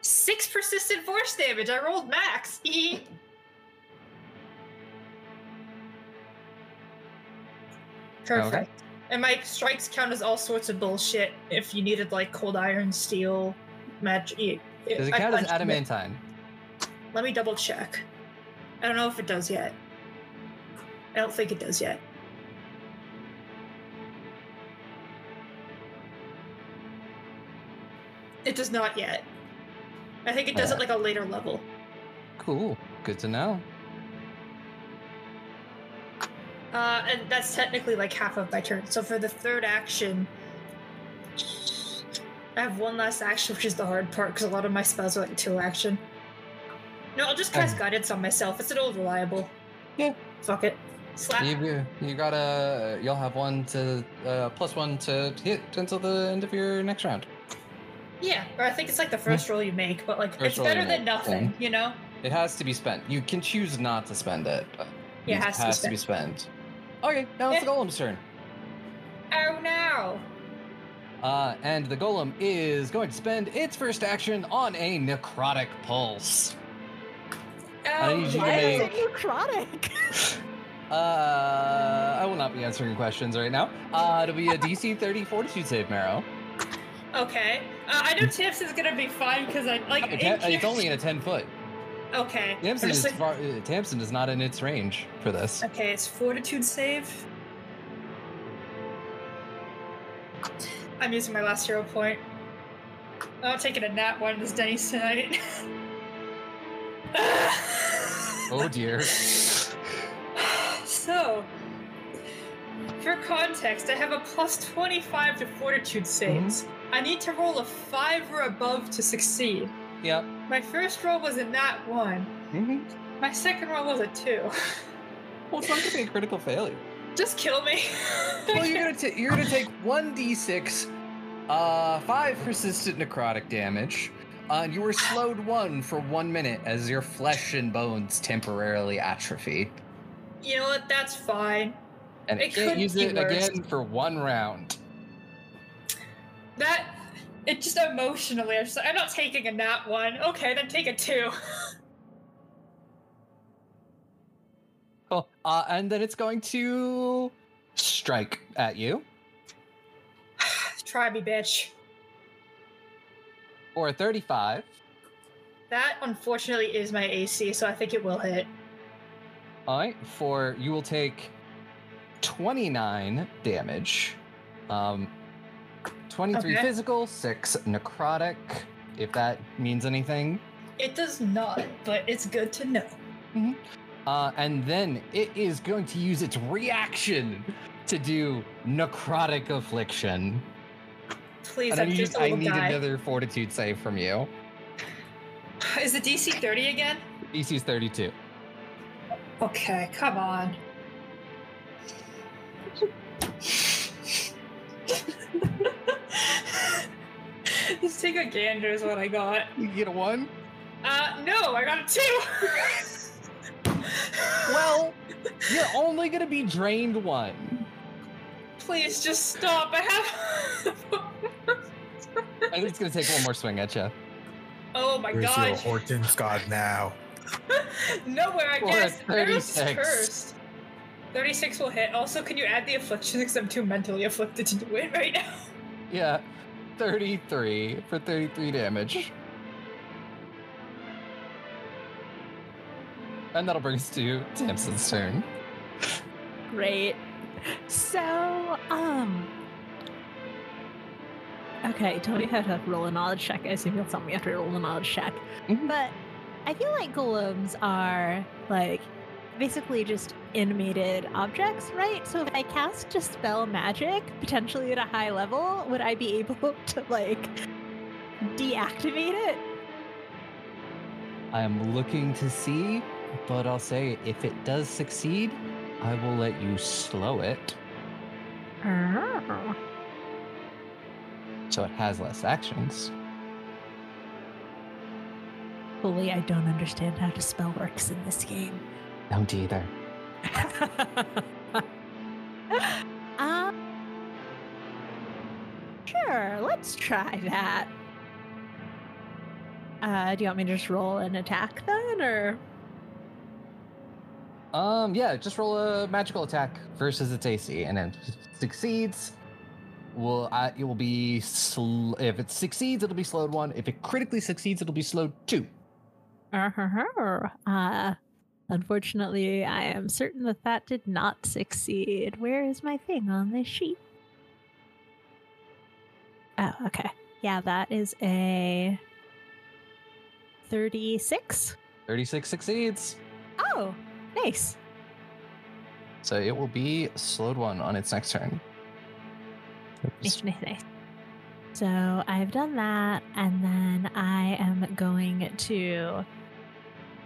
Six persistent force damage. I rolled max. <laughs> Perfect. And my strikes count as all sorts of bullshit. If you needed like cold iron, steel, magic. Does it count as adamantine? Let me double check. I don't know if it does yet. I don't think it does yet. It does not yet. I think it does Uh. like a later level. Cool. Good to know. Uh, and that's technically like half of my turn. So for the third action, I have one last action, which is the hard part because a lot of my spells are like two action. No, I'll just cast Um. guidance on myself. It's an old reliable. Yeah. Fuck it. Slap. You you gotta you'll have one to uh, plus one to hit until the end of your next round. Yeah, or I think it's like the first roll you make, but like First it's better than make, nothing, yeah. you know? It has to be spent. You can choose not to spend it. but Yeah, it has to be be spent. Okay, now it's the golem's turn. Oh no! Uh, and the golem is going to spend its first action on a necrotic pulse. I Oh, need you to Why is it necrotic? <laughs> Uh, I will not be answering questions right now. Uh, it'll be a <laughs> DC 30 Fortitude save, Marrow. Okay. Uh, I know Tips is gonna be fine because I like. It's only in a 10 foot. Okay. Tamsin is, like- far, uh, Tamsin is not in its range for this. Okay, it's fortitude save. I'm using my last hero point. I'm taking a nat one this dice tonight. Oh <laughs> dear. so, for context, I have a plus 25 to fortitude saves. I need to roll a 5 or above to succeed. Yep. My first roll was a nat 1. Mm-hmm. My second roll was a 2. <laughs> Well, it's not gonna be a critical failure. Just kill me. Well, you're gonna <laughs> ta- you're gonna take one d6, uh, five persistent necrotic damage. Uh, and you were slowed one for one minute as your flesh and bones temporarily atrophy, You know what? That's fine. and It it can't use it worse. again for one round. That it just emotionally, I'm just like, I'm not taking a nat one. Okay, then take a two. Cool. <laughs> Uh, and then it's going to strike at you <sighs> Try me, bitch. Or a 35. That unfortunately is my AC, so I think it will hit. All right, for you will take 29 damage. Um, 23 Okay. physical, 6 necrotic, if that means anything. It does not, but it's good to know. Uh, and then it is going to use its reaction to do necrotic affliction. Please, and I I'm need, just a I little need guy. another fortitude save from you. Is it DC 30 again? DC's 32. Okay, come on. <laughs> <laughs> Just take a gander is what I got. You get a 1? Uh, no, I got a two. Well, <laughs> you're only going to be drained 1. please just stop. I have. <laughs> I think it's going to take one more swing at you. oh my Where's your god. Horton's god now? Nowhere, I For a guess. Eros 36. cursed. 36 will hit. Also, can you add the affliction because I'm too mentally afflicted to do it right now? Yeah, 33 for 33 damage. And that'll bring us to Tamsin's turn. Great. So, um. Okay, me how to roll a knowledge check. I assume you'll tell me after I roll a knowledge check. Mhm. But I feel like golems are like basically just animated objects, right? So if I cast dispel magic, potentially at a high level, would I be able <laughs> to like deactivate it? I am looking to see, but I'll say if it does succeed, I will let you slow it Oh. so it has less actions. Fully, I don't understand how to spell works in this game. Don't either. <laughs> um, sure, let's try that. Uh, do you want me to just roll an attack then, or Um, yeah, just roll a magical attack versus its AC, and then succeeds. Will uh, it will be sl- if it succeeds, it'll be slowed one. If it critically succeeds, it'll be slowed two. Uh-huh. uh, unfortunately, I am certain that that did not succeed. Where is my thing on this sheet? Oh, okay. Yeah, that is a thirty-six. 36 succeeds. Oh, nice. So it will be slowed one on its next turn. Nice, nice, nice. So I've done that, and then I am going to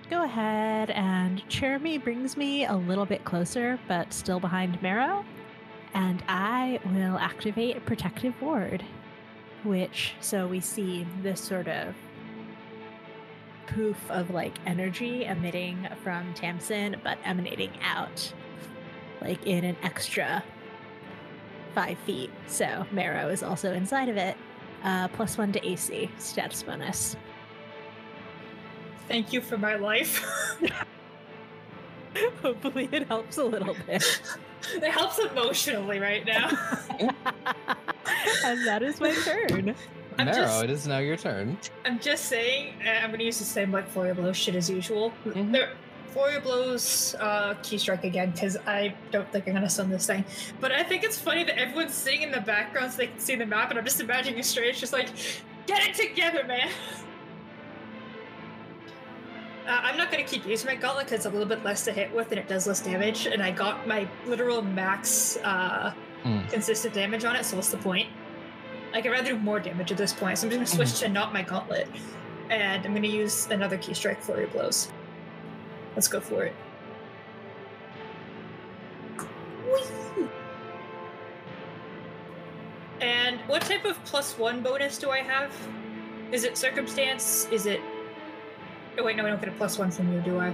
go ahead and Cherami brings me a little bit closer, but still behind Marrow, and I will activate Protective Ward. which so we see this sort of poof of like energy emitting from Tamsin, but emanating out like in an extra five feet. So Marrow is also inside of it. Uh, plus one to AC status bonus. Thank you for my life. <laughs> Hopefully, it helps a little bit. <laughs> it helps emotionally right now. and that is my turn. I'm Marrow, just- it is now your turn. I'm just saying, I'm gonna use the same like Flurry Blow shit as usual. Mhm. There, Flurry Blows uh, ki strike again because I don't think I'm gonna stun this thing. But I think it's funny that everyone's sitting in the background so they can see the map, and I'm just imagining a Strange just like, get it together, man. Uh, I'm not gonna keep using my gauntlet because it's a little bit less to hit with and it does less damage, and I got my literal max uh, Mm. consistent damage on it. So what's the point? Like I'd rather do more damage at this point, so I'm just gonna switch to not my gauntlet, and I'm gonna use another ki strike flurry blows. Let's go for it. Whee! And what type of plus one bonus do I have? Is it circumstance? Is it? Oh wait, no, I don't get a plus one from you, do I?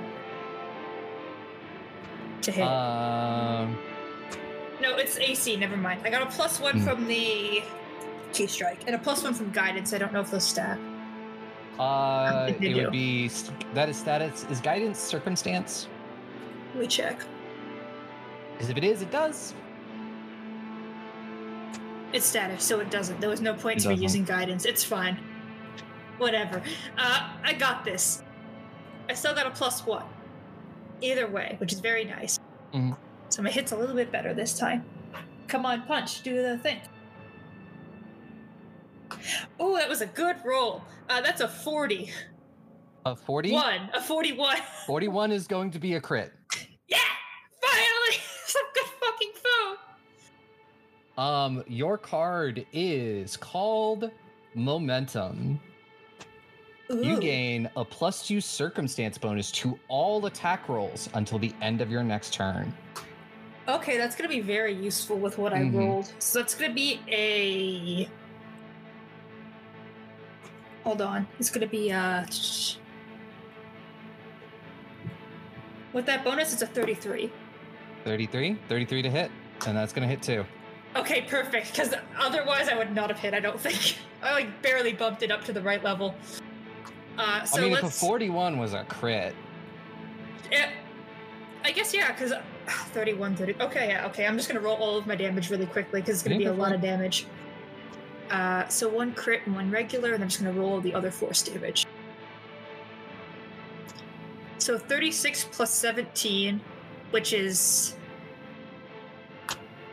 To hit. Um, No, it's AC. Never mind. I got a plus one Hmm. from the ki strike and a plus one from guidance. I don't know if those stack. uh, it do. would be that is status is guidance circumstance. Let me check. Because if it is, it does. It's status, so it doesn't. There was no point me using guidance. It's fine. Whatever. Uh, I got this. I still got a plus one. Either way, which is very nice. Mhm. So my hit's a little bit better this time. Come on, punch. Do the thing. Oh, that was a good roll. Uh, that's a 40. A 40? One. A 41. <laughs> 41 is going to be a crit. Yeah! Finally! <laughs> Some good fucking food! Um, your card is called Momentum. You gain a plus two circumstance bonus to all attack rolls until the end of your next turn. Okay, that's gonna be very useful with what Mhm. I rolled. So that's gonna be a. Hold on. It's gonna be a. With that bonus, it's a 33. 33, 33 to hit, and that's gonna hit too. Okay, perfect. Because otherwise, I would not have hit. I don't think. <laughs> I like barely bumped it up to the right level. Uh, so I mean, if let's. a 41 was a crit, Yeah, I guess yeah, because <sighs> 31, 30. Okay, yeah, okay. I'm just gonna roll all of my damage really quickly because it's gonna be a lot of damage. Uh, so one crit and one regular, and I'm just gonna roll the other force damage. So 36 plus 17, which is,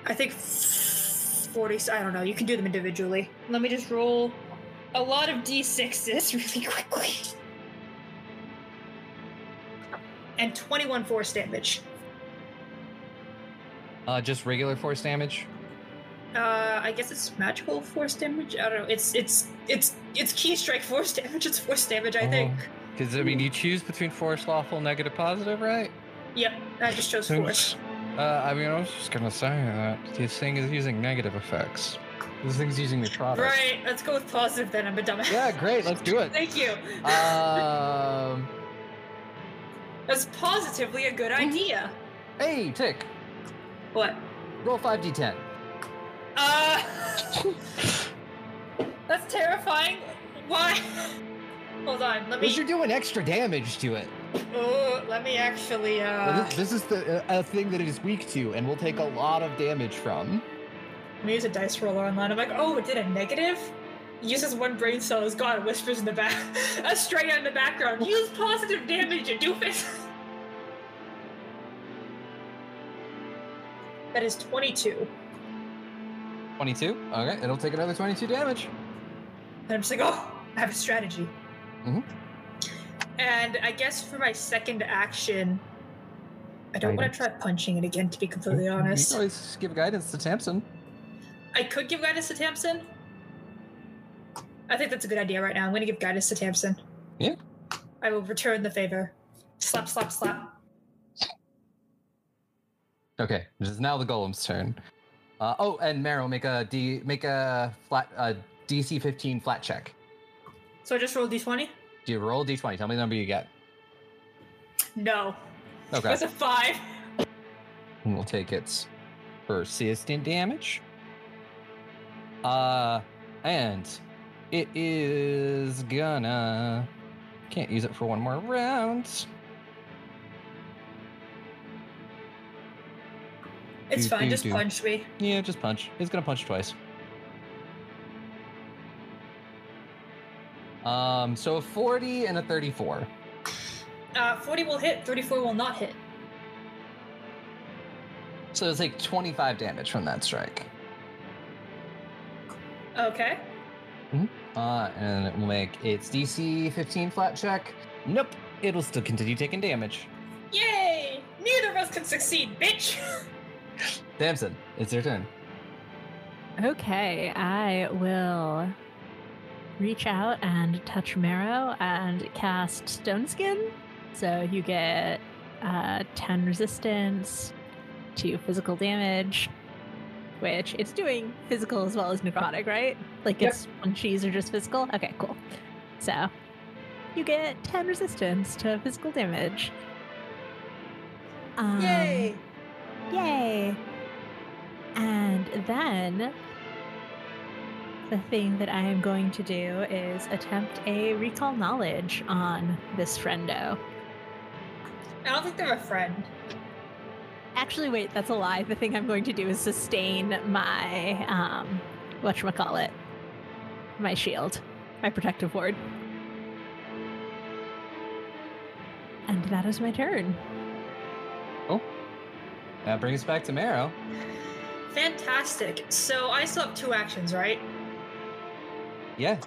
I think 40. I don't know. You can do them individually. Let me just roll a lot of d6s <laughs> really quickly. And 21 force damage. uh, just regular force damage. Uh, I guess it's magical force damage. I don't know. It's it's it's it's ki strike force <laughs> damage. It's force damage. I think. Because, I mean, you choose between force, lawful, negative, positive, right? Yep. I just chose force. Uh, I mean, I was just gonna say that this thing is using negative effects. This thing's using the product. Right. Let's go with positive then. I'm a dumbass. Yeah, great. Let's do it. <laughs> Thank you. Um, <laughs> That's positively a good idea. hey, Tick, What? roll 5d10. Uh. <laughs> That's terrifying. Why? Hold on. Let me. Because you're doing extra damage to it. Oh, let me actually. Well, Uh. This, this is the uh, a thing that it is weak to, and will take a lot of damage from. Me use a dice roller online. I'm like, oh, it did a negative? Uses one brain cell as God whispers in the back, <laughs> a out in the background. Use positive damage, you doofus. <laughs> That is 22. 22. Okay, it'll take another 22 damage. And I'm just like, oh, I have a strategy. Mhm. And I guess for my second action, I don't want to try punching it again, to be completely honest. You can always give guidance to Tamsin. I could give guidance to Tamsin. I think that's a good idea right now. I'm going to give guidance to Tamsin. Yeah. I will return the favor. Slap, slap, slap. Okay, this is now the golem's turn. Uh, oh, and Marrow, make a d make a flat uh, DC 15 flat check. So I just rolled d20? Do you roll d20? Tell me the number you get. No. Okay. That's a five. And we'll take its persistent damage. Uh, and it is gonna. Can't use it for one more round. It's Do, fine, do, just do. punch me. Yeah, just punch. It's gonna punch twice. Um, so a 40 and a 34. Uh, 40 will hit, 34 will not hit. So it's like 25 damage from that strike. Okay. Uh, and it will make its DC 15 flat check. Nope, it'll still continue taking damage. Yay! Neither of us can succeed, bitch! <laughs> Tamsin, it's your turn. Okay, I will reach out and touch Marrow and cast Stone Skin. So you get uh, 10 resistance to physical damage, which it's doing physical as well as necrotic, right? Like Yep. its punchies are just physical? Okay, cool. So you get 10 resistance to physical damage. Um, Yay! Yay! And then the thing that I am going to do is attempt a recall knowledge on this friendo. I don't think they're a friend. Actually, wait, that's a lie. The thing I'm going to do is sustain my um call it, My shield. My protective ward. And that is my turn. Oh, that brings us back to Marrow. <laughs> Fantastic. So I still have two actions, right? Yeah.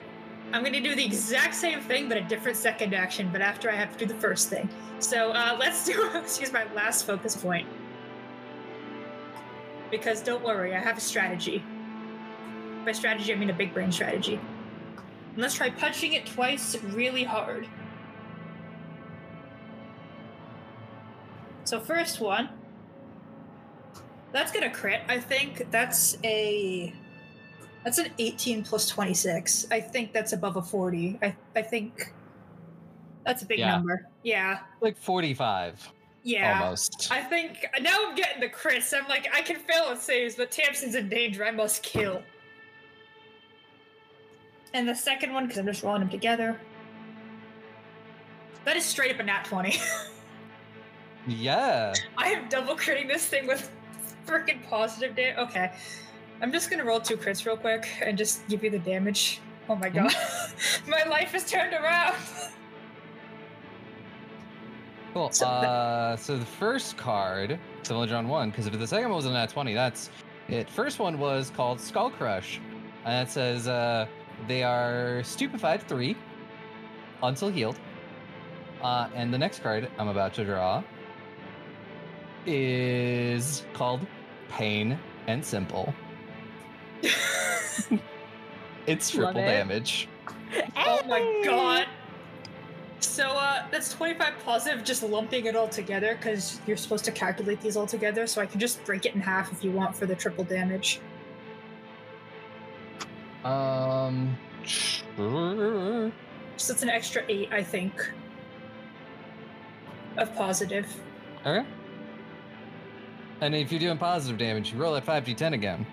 I'm gonna do the exact same thing, but a different second action, but after I have to do the first thing. So uh, let's do <laughs> let's my last focus point. Because don't worry, I have a strategy. By strategy, I mean a big brain strategy. And let's try punching it twice really hard. So first one. That's gonna crit. I think that's a that's an 18 plus 26. I think that's above a 40. I, I think that's a big Yeah. number. Yeah. Like 45 Yeah. almost. I think now I'm getting the crits. I'm like, I can fail at saves, but Tamsin's in danger. I must kill. And the second one, because I'm just rolling them together. That is straight up a nat 20. <laughs> yeah. I am double critting this thing with freaking positive damage. Okay. I'm just gonna roll two crits real quick and just give you the damage. Oh my mm-hmm. god. <laughs> my life has turned around. <laughs> Cool. So the- uh, so the first card, it's only drawn one, because if the second one was a nat 20, that's it. First one was called Skull Crush. And it says uh, they are stupefied three until healed. Uh, and the next card I'm about to draw is called Pain and Simple. <laughs> It's triple it. damage. oh my god. So uh that's 25 positive just lumping it all together because you're supposed to calculate these all together, so I can just break it in half if you want for the triple damage. Um, sure. So it's an extra eight, I think. Of positive. Okay. And if you're doing positive damage, you roll that 5d10 again.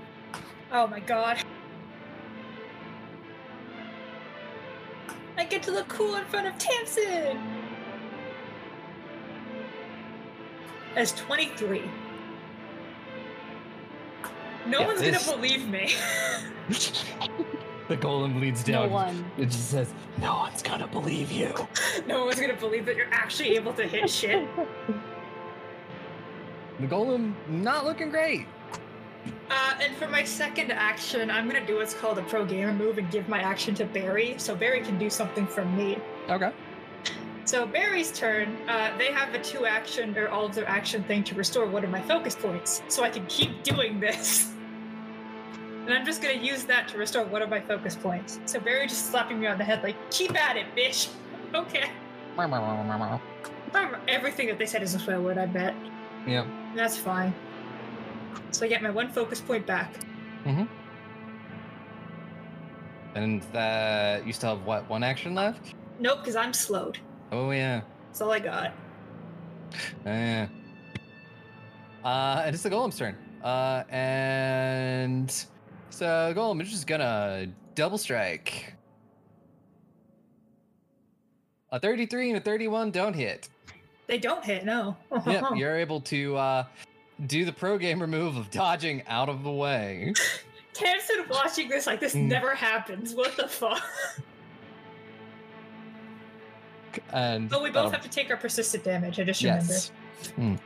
Oh my god. To look cool in front of Tamsin! As 23. No Yeah, one's this- gonna believe me. <laughs> the golem leads No down. one. It just says, "No one's gonna believe you." <laughs> no one's gonna believe that you're actually able to hit shit. The golem not looking great. Uh, and for my second action, I'm gonna do what's called a pro gamer move and give my action to Barry, so Barry can do something from me. Okay. So Barry's turn, uh, they have a two action or all of their action thing to restore one of my focus points, so I can keep doing this. <laughs> And I'm just gonna use that to restore one of my focus points. So Barry just slapping me on the head like, keep at it, bitch. <laughs> Okay. Everything that they said is a swear word, I bet. Yeah. That's fine. So I get my one focus point back. Mm-hmm. And that you still have what one action left? Nope, because I'm slowed. Oh yeah. That's all I got. Yeah. Uh, and it's the golem's turn. Uh, and so golem is just gonna double strike. A 33 and a 31 don't hit. They don't hit, no. Yep, <laughs> you're able to uh, do the pro gamer move of dodging out of the way. <laughs> Tamsin watching this like this Mm. never happens. What the fuck? <laughs> And Oh, we both that'll- have to take our persistent damage. I just remember. Yes. Hmm.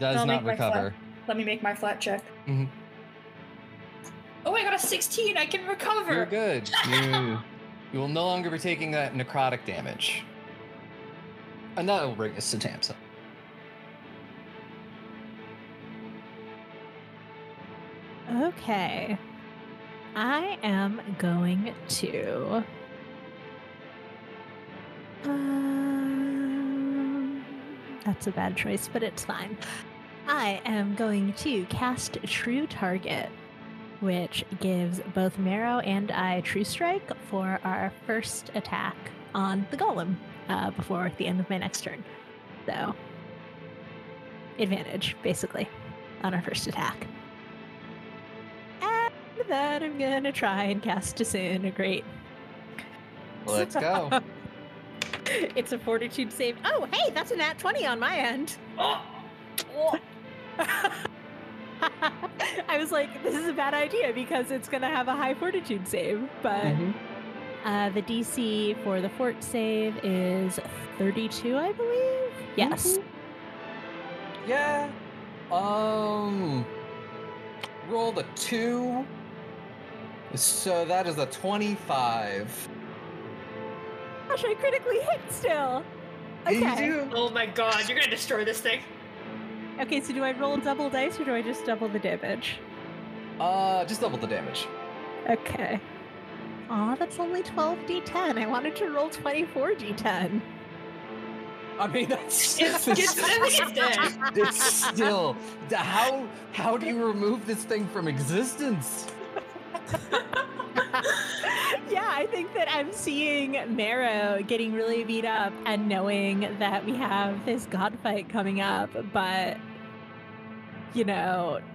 Does I'll not recover. Let me make my flat check. Mhm. Oh, I got a 16. I can recover. You're good. <laughs> You, you will no longer be taking that necrotic damage. And that will bring us to Tamsin. Okay. I am going to. Um, that's a bad choice, but it's fine. I am going to cast True Target, which gives both Marrow and I True Strike for our first attack on the Golem uh, before the end of my next turn. So, advantage, basically, on our first attack. And then I'm gonna try and cast Disintegrate. Let's go. <laughs> it's a fortitude save. Oh, hey, that's a nat 20 on my end. <gasps> <laughs> I was like, this is a bad idea because it's gonna have a high fortitude save, but Mhm. Uh, the DC for the fort save is 32, I believe. Yes. Yeah. Um. Roll the two. So that is a 25. Gosh, I critically hit still. You Okay. do. Oh my god, you're gonna destroy this thing. Okay, so do I roll double dice or do I just double the damage? Uh, just double the damage. Okay. Aw, that's only 12d10. I wanted to roll 24d10. I mean, that's <laughs> It's, it's, <laughs> it's it's still how how do you remove this thing from existence? <laughs> yeah, I think that I'm seeing Marrow getting really beat up and knowing that we have this god fight coming up, but you know, th-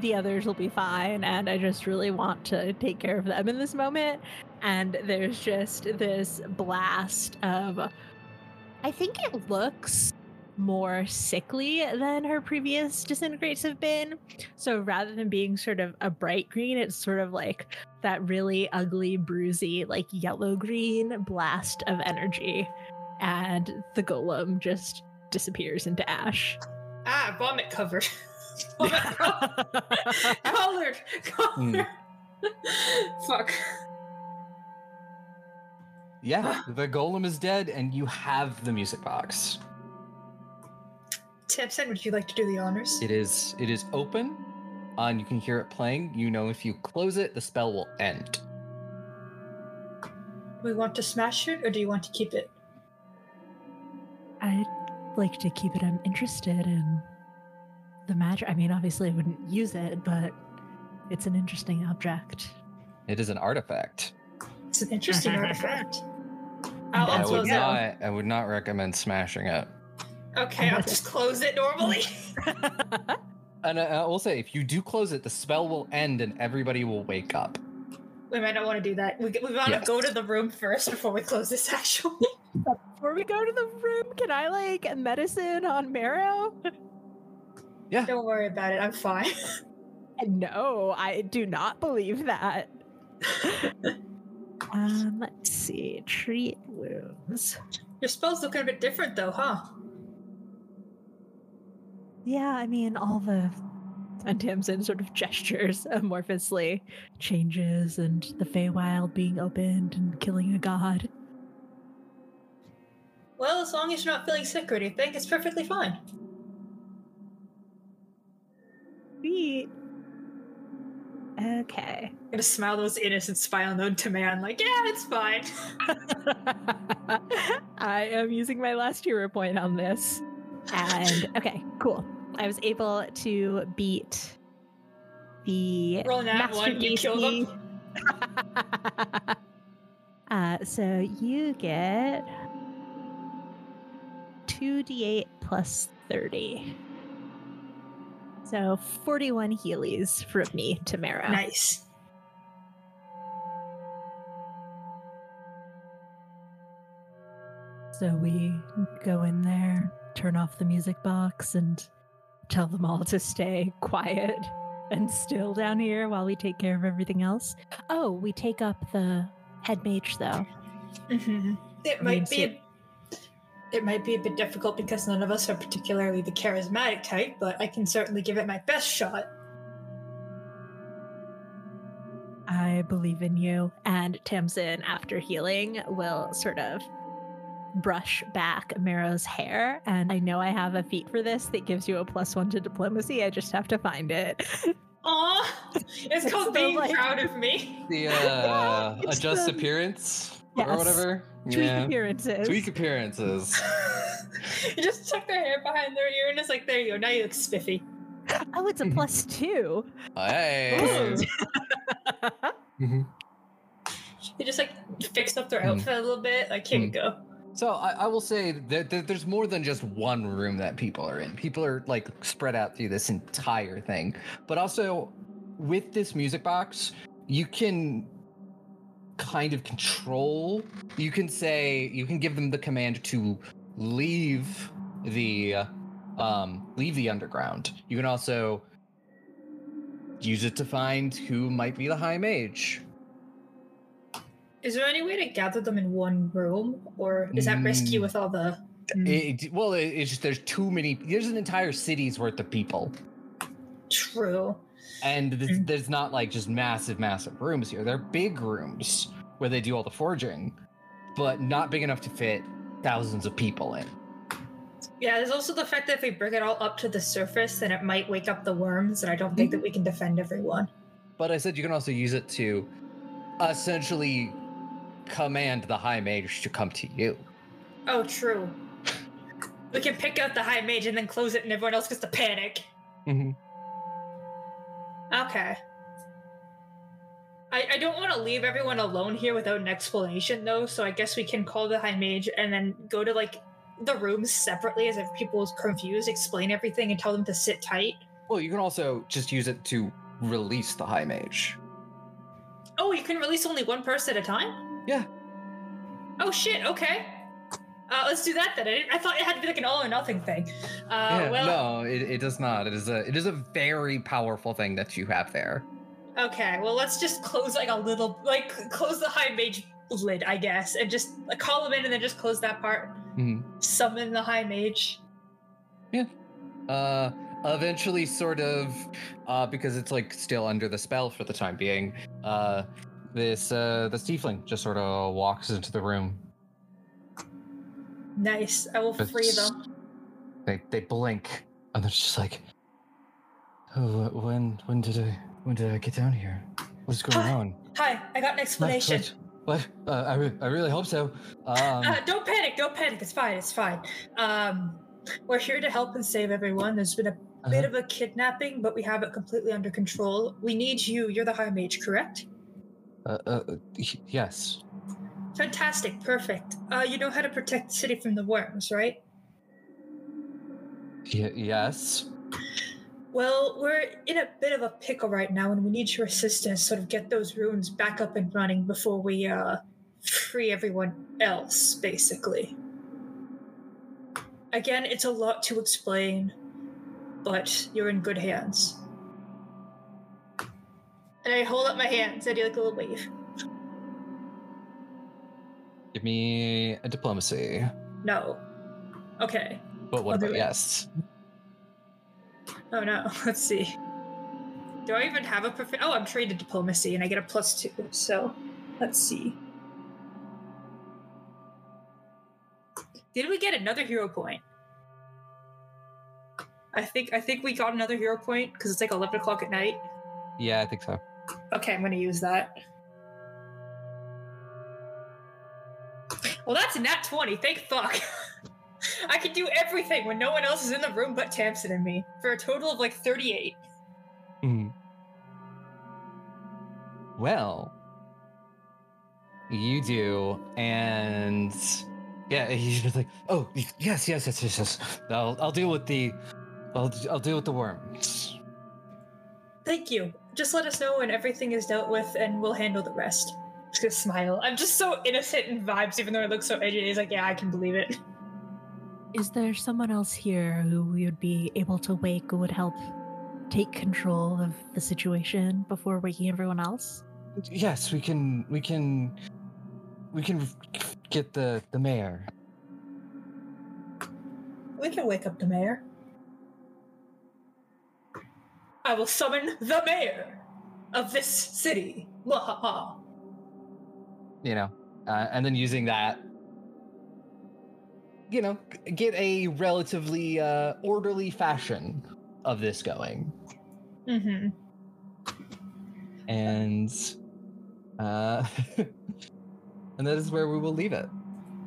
the others will be fine, and I just really want to take care of them in this moment. And there's just this blast of. I think it looks more sickly than her previous disintegrates have been. So rather than being sort of a bright green, it's sort of like that really ugly, bruisey, like yellow green blast of energy. And the golem just disappears into ash. Ah, vomit covered. <laughs> vomit <laughs> covered. Colored. Colored. Fuck. Yeah, the golem is dead, and you have the music box. Tamsin, would you like to do the honors? It is it is open, uh, and you can hear it playing. You know, if you close it, the spell will end. Do we want to smash it or do you want to keep it? I'd like to keep it. I'm interested in the magic. I mean, obviously, I wouldn't use it, but it's an interesting object. It is an artifact. It's an interesting <laughs> artifact. I I'll, I would close not. I would not recommend smashing it. Okay, I'll just close it normally. <laughs> And I, I will say, if you do close it, the spell will end, and everybody will wake up. we might not want to do that. We, we want Yes. to go to the room first before we close this, <laughs> actually. Before we go to the room, can I like medicine on Marrow? Don't worry about it. I'm fine. <laughs> No, I do not believe that. <laughs> um, let's see. Treat wounds. Your spell's looking a bit different, though, huh? Yeah, I mean, all the and Tamsin sort of <laughs> gestures amorphously changes and the Feywild being opened and killing a god. Well, as long as you're not feeling sick or anything, it's perfectly fine. Sweet. Okay. I'm gonna smile those innocent smile known to man, like, yeah, it's fine. <laughs> I am using my last hero point on this. And okay, cool. I was able to beat the Roll that master one, you kill them. <laughs> Uh, so you get 2d8 plus 30. So 41 Heelys from me to Marrow. Nice. So we go in there, turn off the music box, and tell them all to stay quiet <laughs> and still down here while we take care of everything else. Oh, we take up the head mage though. hmm It might be. so- a- it might be a bit difficult because none of us are particularly the charismatic type, but I can certainly give it my best shot. I believe in you. And Tamsin, after healing, will sort of brush back Marrow's hair. And I know I have a feat for this that gives you a plus one to diplomacy. I just have to find it. <laughs> Aw, it's So, called being like- proud of me. The <laughs> uh, it's adjust the- appearance Yes. or whatever. Tweak yeah. appearances. Tweak appearances. <laughs> you just tuck their hair behind their ear and it's like, there you go, now you look spiffy. Oh, it's a <laughs> plus two. Hey. <laughs> Mhm. You just like fix up their Hmm. outfit a little bit, like, here you Hmm. go. So I, I will say that, that there's more than just one room that people are in. People are like spread out through this entire thing. But also with this music box, you can kind of control. You can say you can give them the command to leave the um leave the underground. You can also use it to find who might be the high mage. Is there any way to gather them in one room, or is that risky Mm. with all the. Mm, It, well, it, it's just there's too many. There's an entire city's worth of people. true. And this, Mm. there's not like just massive, massive rooms here. They're big rooms where they do all the forging, but not big enough to fit thousands of people in. Yeah, there's also the fact that if we bring it all up to the surface, then it might wake up the worms, and I don't think that we can defend everyone. But I said you can also use it to essentially command the high mage to come to you. Oh, true. We can pick out the high mage and then close it, and everyone else gets to panic. Mhm. Okay. I, I don't want to leave everyone alone here without an explanation, though, so I guess we can call the high mage and then go to, like, the rooms separately as if people is confused, explain everything, and tell them to sit tight. Well, you can also just use it to release the high mage. Oh, you can release only one person at a time? Yeah. Oh, shit, okay. Uh, let's do that then. I, didn't- I thought it had to be like an all or nothing thing. Uh, yeah, well, no, it, it does not. It is a it is a very powerful thing that you have there. Okay, well, let's just close like a little, like close the high mage lid, I guess, and just like, call him in and then just close that part. Mhm. Summon the high mage. uh eventually sort of uh because it's like still under the spell for the time being uh this uh this tiefling just sort of walks into the room Nice. I will free them. they they blink and they're just like oh when when did i when did i get down here what's going Hi, on Hi, I got an explanation. what, what? Uh, I, re- I really hope so <laughs> um uh, don't panic. Don't panic. It's fine. It's fine. Um, we're here to help and save everyone. There's been a bit uh-huh. of a kidnapping, but we have it completely under control. We need you. You're the high mage, correct? uh, uh, yes Fantastic. Perfect. Uh, you know how to protect the city from the worms, right? y- yes Well, we're in a bit of a pickle right now, and we need your assistance to sort of get those runes back up and running before we uh, free everyone else, basically. Again, it's a lot to explain, but you're in good hands. And I hold up my hands. I do like a little wave. Give me a diplomacy No. Okay. but what I'll about yes Oh no. <laughs> Let's see. Do I even have a profi- Oh, I'm trained in diplomacy, and I get a plus two. So, let's see. Did we get another hero point? I think I think we got another hero point because it's like eleven o'clock at night. yeah i think so Okay, I'm gonna use that. Well, that's a nat 20. Thank fuck. <laughs> I can do everything when no one else is in the room but Tamsin and me for a total of like 38. Mhm. Well, you do, and yeah, <laughs> he's just like, oh yes, yes, yes, yes, yes. I'll I'll deal with the, I'll I'll deal with the worms. Thank you. Just let us know when everything is dealt with, and we'll handle the rest. Just gonna smile. I'm just so innocent in vibes, even though I look so edgy. He's like, yeah, I can believe it. Is there someone else here who we would be able to wake who would help take control of the situation before waking everyone else? Yes, we can. We can. We can get the the mayor. We can wake up the mayor. I will summon the mayor of this city. Mwahaha. You know, uh, and then using that, you know, get a relatively uh, orderly fashion of this going, Mm-hmm. and uh, <laughs> and that is where we will leave it.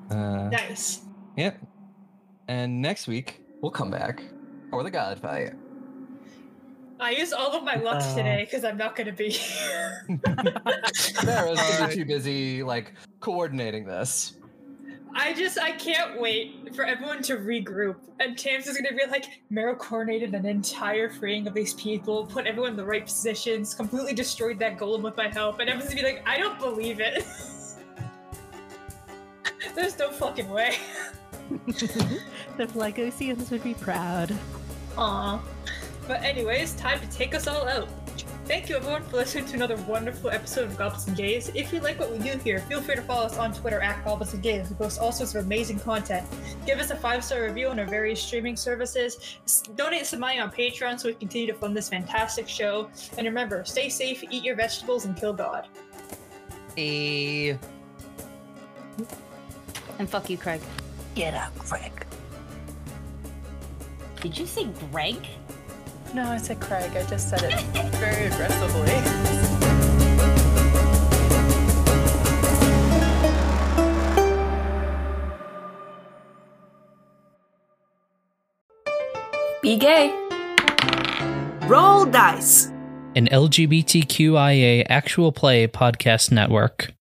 Uh, Nice. Yep. And next week we'll come back for the God fight. I used all of my lucks Uh. today because I'm not gonna be here. <laughs> Sarah's gonna be too busy like coordinating this. I just I can't wait for everyone to regroup. And Tams is gonna be like, Meryl coordinated an entire freeing of these people, put everyone in the right positions, completely destroyed that golem with my help, and everyone's gonna be like, I don't believe it. <laughs> There's no fucking way. the Flagosians would be proud. Aw. But anyways, time to take us all out. Thank you everyone for listening to another wonderful episode of Goblins and Gays. If you like what we do here, feel free to follow us on Twitter at Goblins and Gays. We post all sorts of amazing content. Give us a five-star review on our various streaming services. Donate some money on Patreon so we continue to fund this fantastic show. And remember, stay safe, eat your vegetables, and kill God. A And fuck you, Craig. Get up, Craig. Did you say Greg? No, I said Craig. I just said it <laughs> very aggressively. Be gay. Roll dice. An LGBTQIA actual play podcast network.